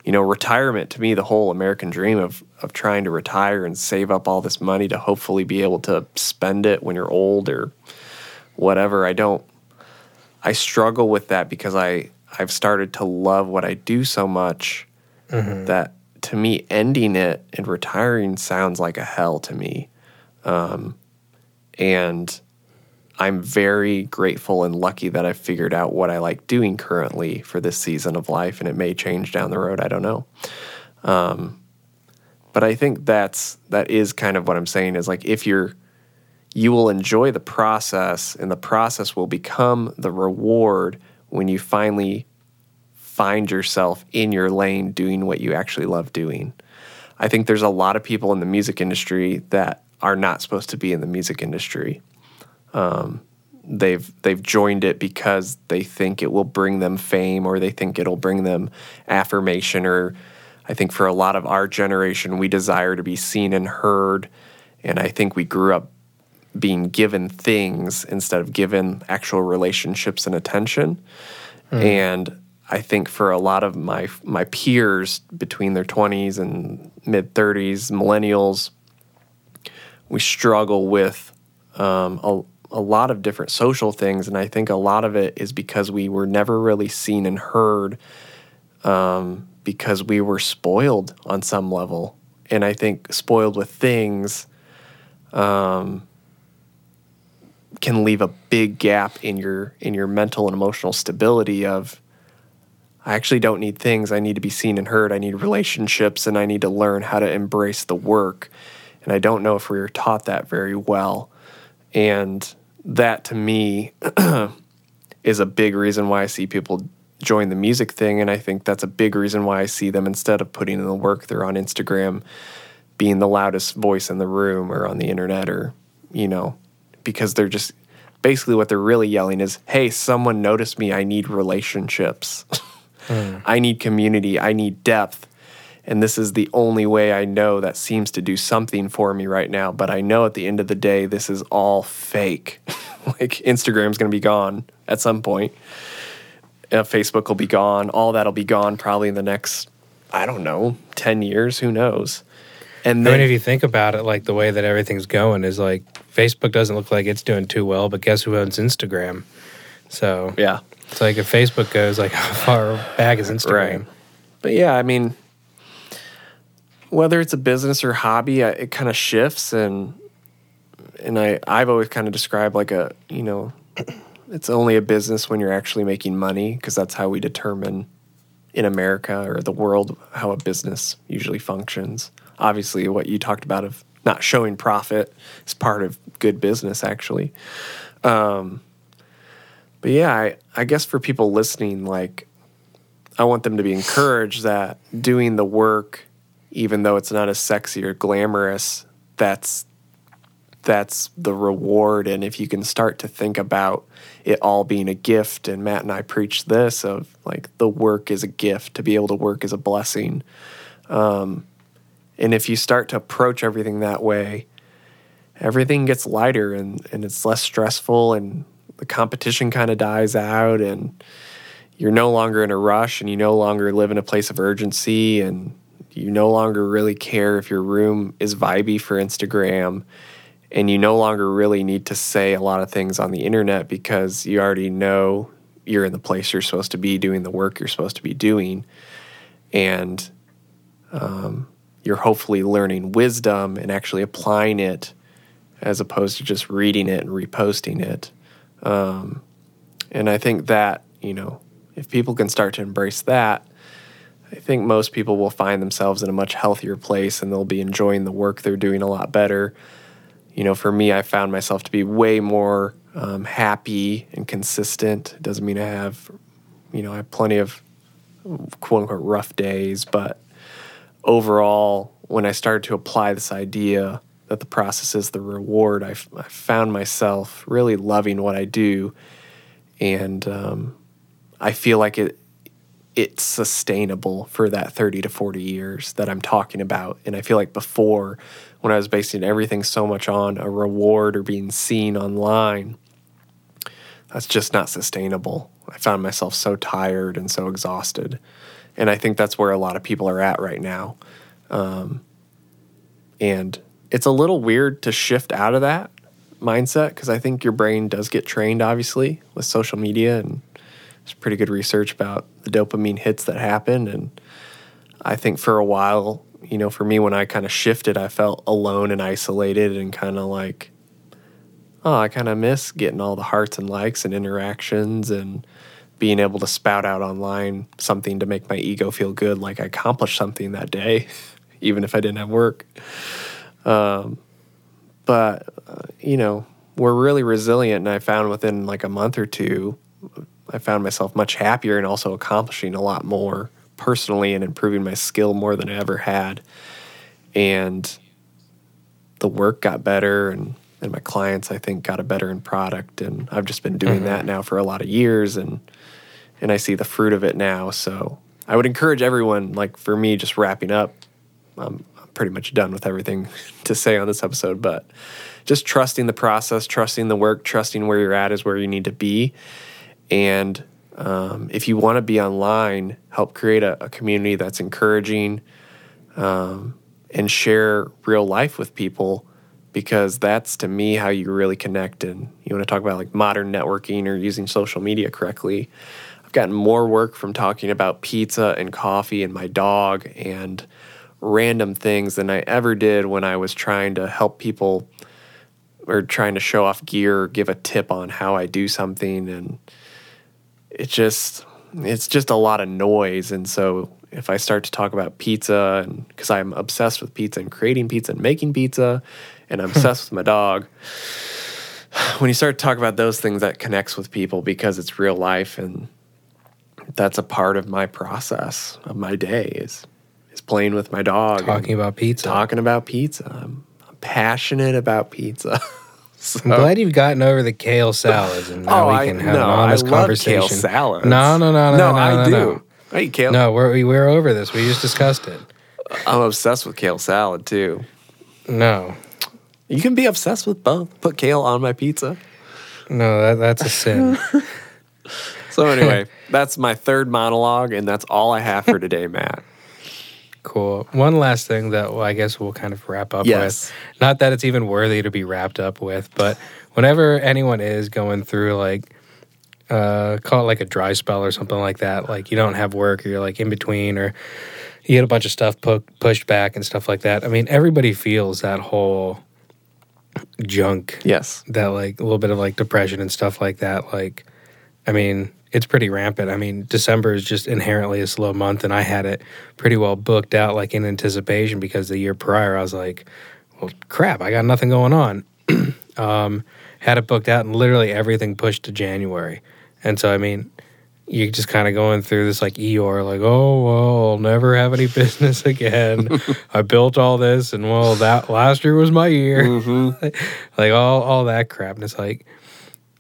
you know, retirement to me, the whole American dream of of trying to retire and save up all this money to hopefully be able to spend it when you're old or whatever. I don't. I struggle with that because I I've started to love what I do so much mm-hmm. that to me ending it and retiring sounds like a hell to me, um, and I'm very grateful and lucky that I've figured out what I like doing currently for this season of life, and it may change down the road. I don't know. Um, but I think that's that is kind of what I'm saying is like if you're you will enjoy the process, and the process will become the reward when you finally find yourself in your lane doing what you actually love doing. I think there's a lot of people in the music industry that are not supposed to be in the music industry um, they've they've joined it because they think it will bring them fame or they think it'll bring them affirmation or I think for a lot of our generation we desire to be seen and heard and I think we grew up being given things instead of given actual relationships and attention mm. and I think for a lot of my my peers between their 20s and mid 30s millennials we struggle with um, a, a lot of different social things, and I think a lot of it is because we were never really seen and heard um, because we were spoiled on some level, and I think spoiled with things um, can leave a big gap in your in your mental and emotional stability of. I actually don't need things. I need to be seen and heard. I need relationships, and I need to learn how to embrace the work. And I don't know if we were taught that very well. And that to me is a big reason why I see people join the music thing. And I think that's a big reason why I see them instead of putting in the work, they're on Instagram being the loudest voice in the room or on the internet or, you know, because they're just basically what they're really yelling is, hey, someone noticed me. I need relationships. Mm. I need community. I need depth. And this is the only way I know that seems to do something for me right now. But I know at the end of the day, this is all fake. like Instagram's going to be gone at some point. Uh, Facebook will be gone. All that'll be gone probably in the next, I don't know, 10 years. Who knows? And then, I mean, if you think about it, like the way that everything's going is like Facebook doesn't look like it's doing too well, but guess who owns Instagram? So yeah, it's like if Facebook goes, like how far back is Instagram? Right. But yeah, I mean, whether it's a business or hobby, it kind of shifts, and and I I've always kind of described like a you know, it's only a business when you're actually making money because that's how we determine in America or the world how a business usually functions. Obviously what you talked about of not showing profit is part of good business actually. Um, but yeah I, I guess for people listening like i want them to be encouraged that doing the work even though it's not as sexy or glamorous that's that's the reward. And if you can start to think about it all being a gift and matt and i preach this of like the work is a gift to be able to work is a blessing. Um, and if you start to approach everything that way, everything gets lighter and, and it's less stressful and the competition kind of dies out and you're no longer in a rush and you no longer live in a place of urgency and you no longer really care if your room is vibey for Instagram and you no longer really need to say a lot of things on the internet because you already know you're in the place you're supposed to be doing the work you're supposed to be doing and um, you're hopefully learning wisdom and actually applying it as opposed to just reading it and reposting it. Um, and I think that, you know, if people can start to embrace that, I think most people will find themselves in a much healthier place and they'll be enjoying the work they're doing a lot better. You know, for me, I found myself to be way more um, happy and consistent. It doesn't mean I have, you know, I have plenty of quote unquote rough days, but overall, when I started to apply this idea that the process is the reward, I, f- I found myself really loving what I do, and um, I feel like it it's sustainable for that 30 to 40 years that I'm talking about. And I feel like before, when I was basing everything so much on a reward or being seen online, that's just not sustainable. I found myself so tired and so exhausted. And I think that's where a lot of people are at right now. Um, and it's a little weird to shift out of that mindset because I think your brain does get trained, obviously, with social media. And there's pretty good research about the dopamine hits that happen. And I think for a while, you know, for me, when I kind of shifted, I felt alone and isolated and kind of like, oh, I kind of miss getting all the hearts and likes and interactions and being able to spout out online something to make my ego feel good, like I accomplished something that day, even if I didn't have work. Um, but, uh, you know, we're really resilient. And I found within like a month or two, I found myself much happier and also accomplishing a lot more personally and improving my skill more than I ever had. And the work got better and and my clients I think got a better in product and I've just been doing mm-hmm. that now for a lot of years and and I see the fruit of it now. So I would encourage everyone, like for me, just wrapping up. I'm, I'm pretty much done with everything to say on this episode, but just trusting the process, trusting the work, trusting where you're at is where you need to be. And um, if you want to be online, help create a, a community that's encouraging um, and share real life with people because that's to me how you really connect. And you want to talk about like modern networking or using social media correctly I've gotten more work from talking about pizza and coffee and my dog and random things than I ever did when I was trying to help people or trying to show off gear or give a tip on how I do something and it just it's just a lot of noise and so if I start to talk about pizza and because I'm obsessed with pizza and creating pizza and making pizza and I'm obsessed with my dog when you start to talk about those things, that connects with people because it's real life, and that's a part of my process of my day is is playing with my dog, Talking about pizza. talking about pizza. I'm, I'm passionate about pizza. so, I'm glad you've gotten over the kale salads, and now oh, we I can have no, an I honest love conversation. kale salads. No, no, no, no, no, no, I no, do. no. I eat kale. No, we're we're over this. We just discussed it. I'm obsessed with kale salad too. No, You can be obsessed with both. Put kale on my pizza. no, that, that's a sin. So anyway, that's my third monologue, and that's all I have for today, Matt. Cool. One last thing that well, I guess we'll kind of wrap up Yes. with. Not that it's even worthy to be wrapped up with, but whenever anyone is going through like uh call it like a dry spell or something like that, like you don't have work or you're like in between or you get a bunch of stuff pu- pushed back and stuff like that. I mean, everybody feels that whole junk Yes. that like a little bit of like depression and stuff like that like i mean it's pretty rampant. I mean december is just inherently a slow month and i had it pretty well booked out like in anticipation because the year prior i was like well crap i got nothing going on. Um had it booked out and literally everything pushed to january. And so i mean you're just kind of going through this like Eeyore, like, oh well, I'll never have any business again. I built all this, and well, that last year was my year. Like all all that crap. And it's like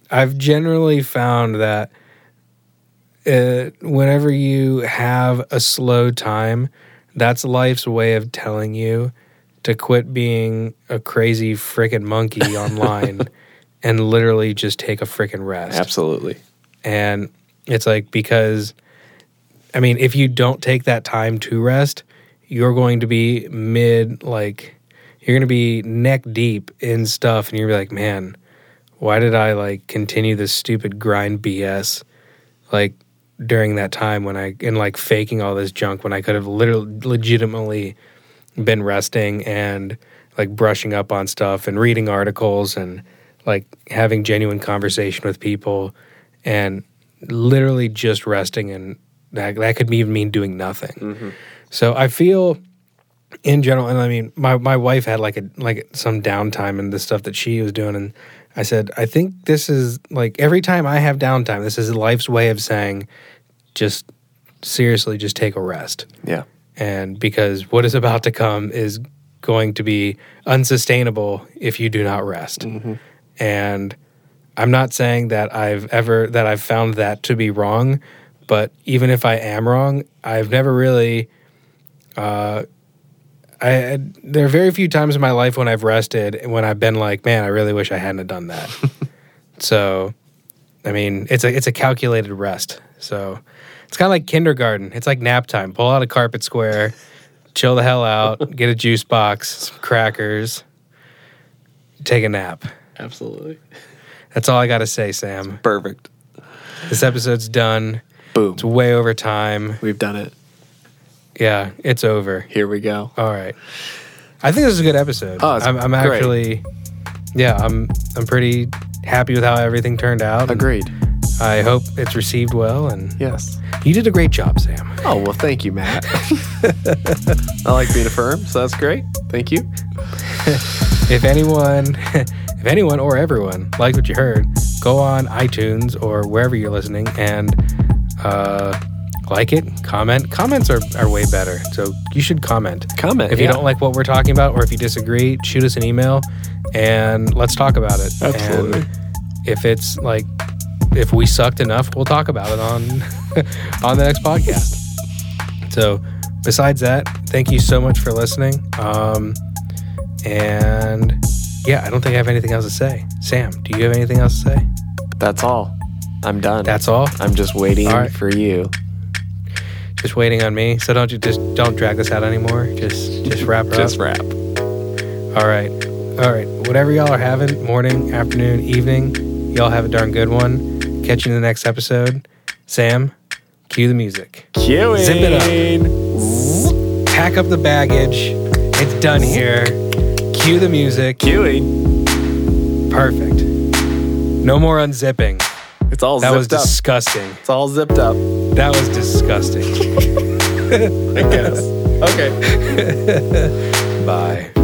I've generally found that uh, whenever you have a slow time, that's life's way of telling you to quit being a crazy freaking monkey online and literally just take a freaking rest. Absolutely. And it's like because I mean, if you don't take that time to rest, you're going to be mid like you're going to be neck deep in stuff and you're gonna be like, "Man, why did I like continue this stupid grind BS like during that time when I and like faking all this junk when I could have literally legitimately been resting and like brushing up on stuff and reading articles and like having genuine conversation with people and literally just resting and that that could even mean doing nothing. Mm-hmm. So I feel in general and I mean my my wife had like a like some downtime and the stuff that she was doing and I said I think this is like every time I have downtime this is life's way of saying just seriously just take a rest Yeah. and because what is about to come is going to be unsustainable if you do not rest. And I'm not saying that I've ever that I've found that to be wrong, but even if I am wrong, I've never really uh I, there are very few times in my life when I've rested and when I've been like, man, I really wish I hadn't done that. so, I mean, it's a it's a calculated rest. So, it's kind of like kindergarten. It's like nap time. Pull out a carpet square, chill the hell out, get a juice box, some crackers, take a nap. Absolutely. That's all I got to say, Sam. Perfect. This episode's done. Boom. It's way over time. We've done it. Yeah, it's over. Here we go. All right. I think this is a good episode. Oh, it's I'm, I'm great. actually, yeah, I'm I'm pretty happy with how everything turned out. and Agreed. I hope it's received well, and Yes. you did a great job, Sam. Oh, well, thank you, Matt. I like being affirmed, so that's great. Thank you. If anyone, if anyone or everyone liked what you heard, go on iTunes or wherever you're listening and uh, like it, comment. Comments are, are way better, so you should comment. Comment. If you yeah. don't like what we're talking about, or if you disagree, shoot us an email and let's talk about it. Absolutely. And if it's like, if we sucked enough, we'll talk about it on on the next podcast. So, besides that, thank you so much for listening. Um, and yeah, I don't think I have anything else to say. Sam, do you have anything else to say? That's all. I'm done. That's all. I'm just waiting right. for you. Just waiting on me. So don't you just don't drag this out anymore. Just just wrap it Just up. wrap. All right. All right. Whatever y'all are having, morning, afternoon, evening, y'all have a darn good one. Catch you in the next episode. Sam, cue the music. Queuing. Zip it up. Pack up the baggage. It's done here. Cue the music. Queuing. Perfect. No more unzipping. It's all That was up. disgusting. it's all zipped up, That was disgusting. I guess. okay. Bye.